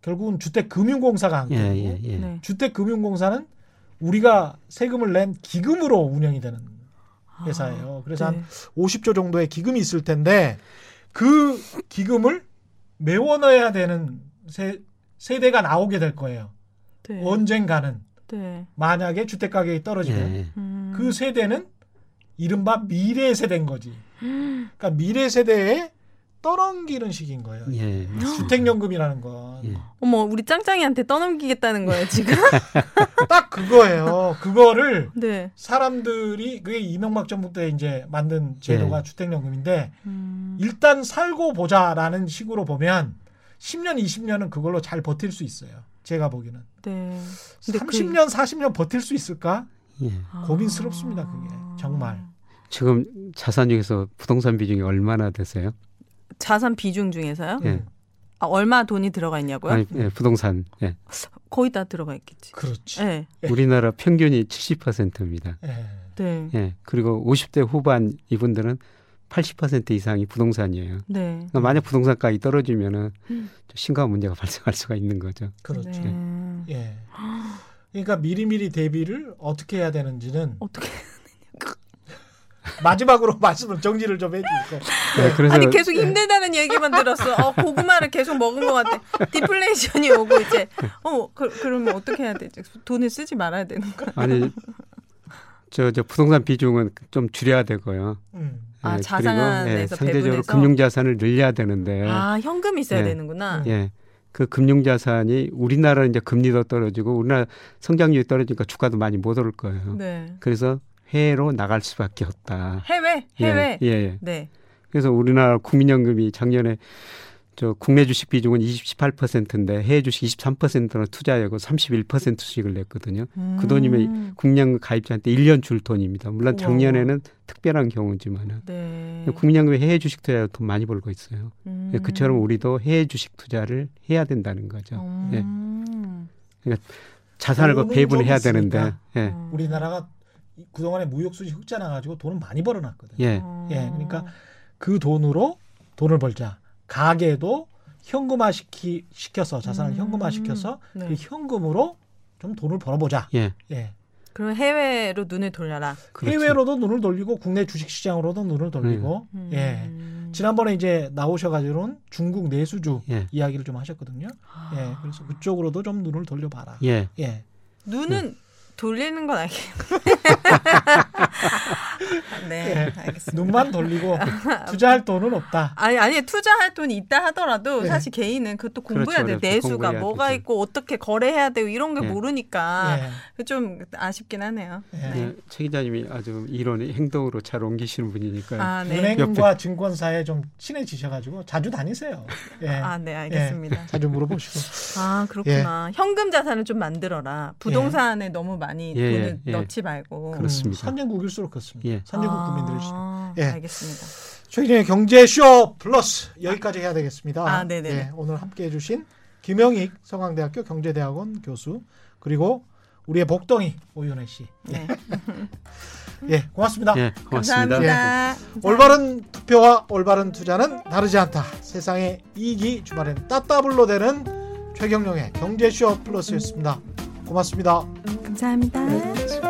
결국은 주택금융공사가 안게 예, 되고 예, 예. 네. 주택금융공사는 우리가 세금을 낸 기금으로 운영이 되는 회사예요. 그래서 네. 한 50조 정도의 기금이 있을 텐데 그 기금을 메워 넣어야 되는 세, 세대가 나오게 될 거예요. 네. 언젠가는 네. 만약에 주택 가격이 예, 떨어지면 예. 음. 그 세대는 이른바 미래 세대인 거지. <gasps> 그러니까 미래 세대에 떠넘기는 식인 거예요. 예. 주택연금이라는 건. 예. 어머, 우리 짱짱이한테 떠넘기겠다는 거예요, 지금? <laughs> 딱 그거예요. 그거를 네. 사람들이 그게 이명박 정부 때 이제 만든 제도가 네. 주택연금인데 음. 일단 살고 보자라는 식으로 보면 10년, 20년은 그걸로 잘 버틸 수 있어요. 제가 보기에는. 네. 근데 그- 30년, 40년 버틸 수 있을까? 예. 아. 고민스럽습니다, 그게. 정말. 지금 자산 중에서 부동산 비중이 얼마나 되세요? 자산 비중 중에서요? 예. 아, 얼마 돈이 들어가 있냐고요? 아니, 예, 부동산. 예. 거의 다 들어가 있겠지. 그렇지. 네. 우리나라 평균이 70%입니다. 예. 네. 예. 그리고 50대 후반 이분들은 80% 이상이 부동산이에요. 네. 그러니까 만약 부동산 가격이 떨어지면은 음. 좀 심각한 문제가 <laughs> 발생할 수가 있는 거죠. 그렇죠. 네. 예. <gasps> 그러니까 미리미리 대비를 어떻게 해야 되는지는 어떻게 마지막으로 <laughs> 말씀을 정리를 좀 해주세요. 네, 그래서 아니 계속 힘들다는 얘기만 들었어. 어, 고구마를 계속 먹은 것 같아. 디플레이션이 오고 이제 어 그, 그러면 어떻게 해야 되지? 돈을 쓰지 말아야 되는 거야. 아니 저, 저 부동산 비중은 좀 줄여야 되고요. 음. 아, 예, 자산에서 그리고 예, 상대적으로? 금융 자산을 늘려야 되는데 아 현금 있어야 예. 되는구나. 예. 그 금융 자산이 우리나라는 이제 금리도 떨어지고 우리나라 성장률이 떨어지니까 주가도 많이 못 오를 거예요. 네. 그래서 해외로 나갈 수밖에 없다. 해외 해외. 예, 예. 네. 그래서 우리나라 국민연금이 작년에 저 국내 주식 비중은 28%인데 해외 주식 23%는 투자하고 31% 수익을 냈거든요. 그 돈이면 국민연금 가입자한테 1년 줄 돈입니다. 물론 우와. 작년에는 특별한 경우지만은 네. 국민연금이 해외 주식 투자로 돈 많이 벌고 있어요. 음. 예, 그처럼 우리도 해외 주식 투자를 해야 된다는 거죠. 예. 음. 자산을 그 돈은 배분을 좀 해야 있으니까. 되는데, 예, 음. 우리나라가 그동안에 무역 수지 흑자 나가지고 돈을 많이 벌어놨거든요. 예, 어. 예, 그러니까 그 돈으로 돈을 벌자. 가게도 현금화 시키, 시켜서 자산을 음. 현금화 시켜서 네. 그 현금으로 좀 돈을 벌어보자. 예, 예. 그럼 해외로 눈을 돌려라. 그렇죠. 해외로도 눈을 돌리고 국내 주식 시장으로도 눈을 돌리고 음. 예. 지난번에 이제 나오셔가지고는 중국 내수주 예, 이야기를 좀 하셨거든요. 아. 예, 그래서 그쪽으로도 좀 눈을 돌려봐라. 예. 예. 눈은 돌리는 건 알겠네. <laughs> 네, 예. 알겠습니다. 눈만 돌리고 투자할 돈은 없다. 아니 아니 투자할 돈이 있다 하더라도 네. 사실 개인은 그것도 공부해야 그렇죠, 돼. 그렇죠. 내수가 공부해야 뭐가 되죠. 있고 어떻게 거래해야 되고 이런 게 예. 모르니까 예. 좀 아쉽긴 하네요. 예. 네. 예, 최 기자님이 아주 이론을 행동으로 잘 옮기시는 분이니까요. 아, 네. 은행과 증권사에 좀 친해지셔가지고 자주 다니세요. 예. 아, 네, 알겠습니다. 자주 물어보시고. 아, 그렇구나. 현금 자산을 좀 만들어라. 부동산에 너무 많이 예, 돈을 예. 넣지 말고. 그렇습니다. 음, 선진국일수록 그렇습니다. 예. 선진국 아, 국민들이시죠. 예. 알겠습니다. 최근의 경제 쇼 플러스 여기까지 해야 되겠습니다. 아, 네네네. 예, 오늘 함께 해주신 김영익 성황대학교 경제대학원 교수 그리고 우리의 복덩이 오윤혜 씨. 네. <laughs> 예, 고맙습니다. 예, 고맙습니다. 감사합니다. 올바른 투표와 올바른 투자는 다르지 않다. 세상의 이익이 주말엔 따따블로 되는 최경영의 경제쇼 플러스였습니다. 고맙습니다. 감사합니다.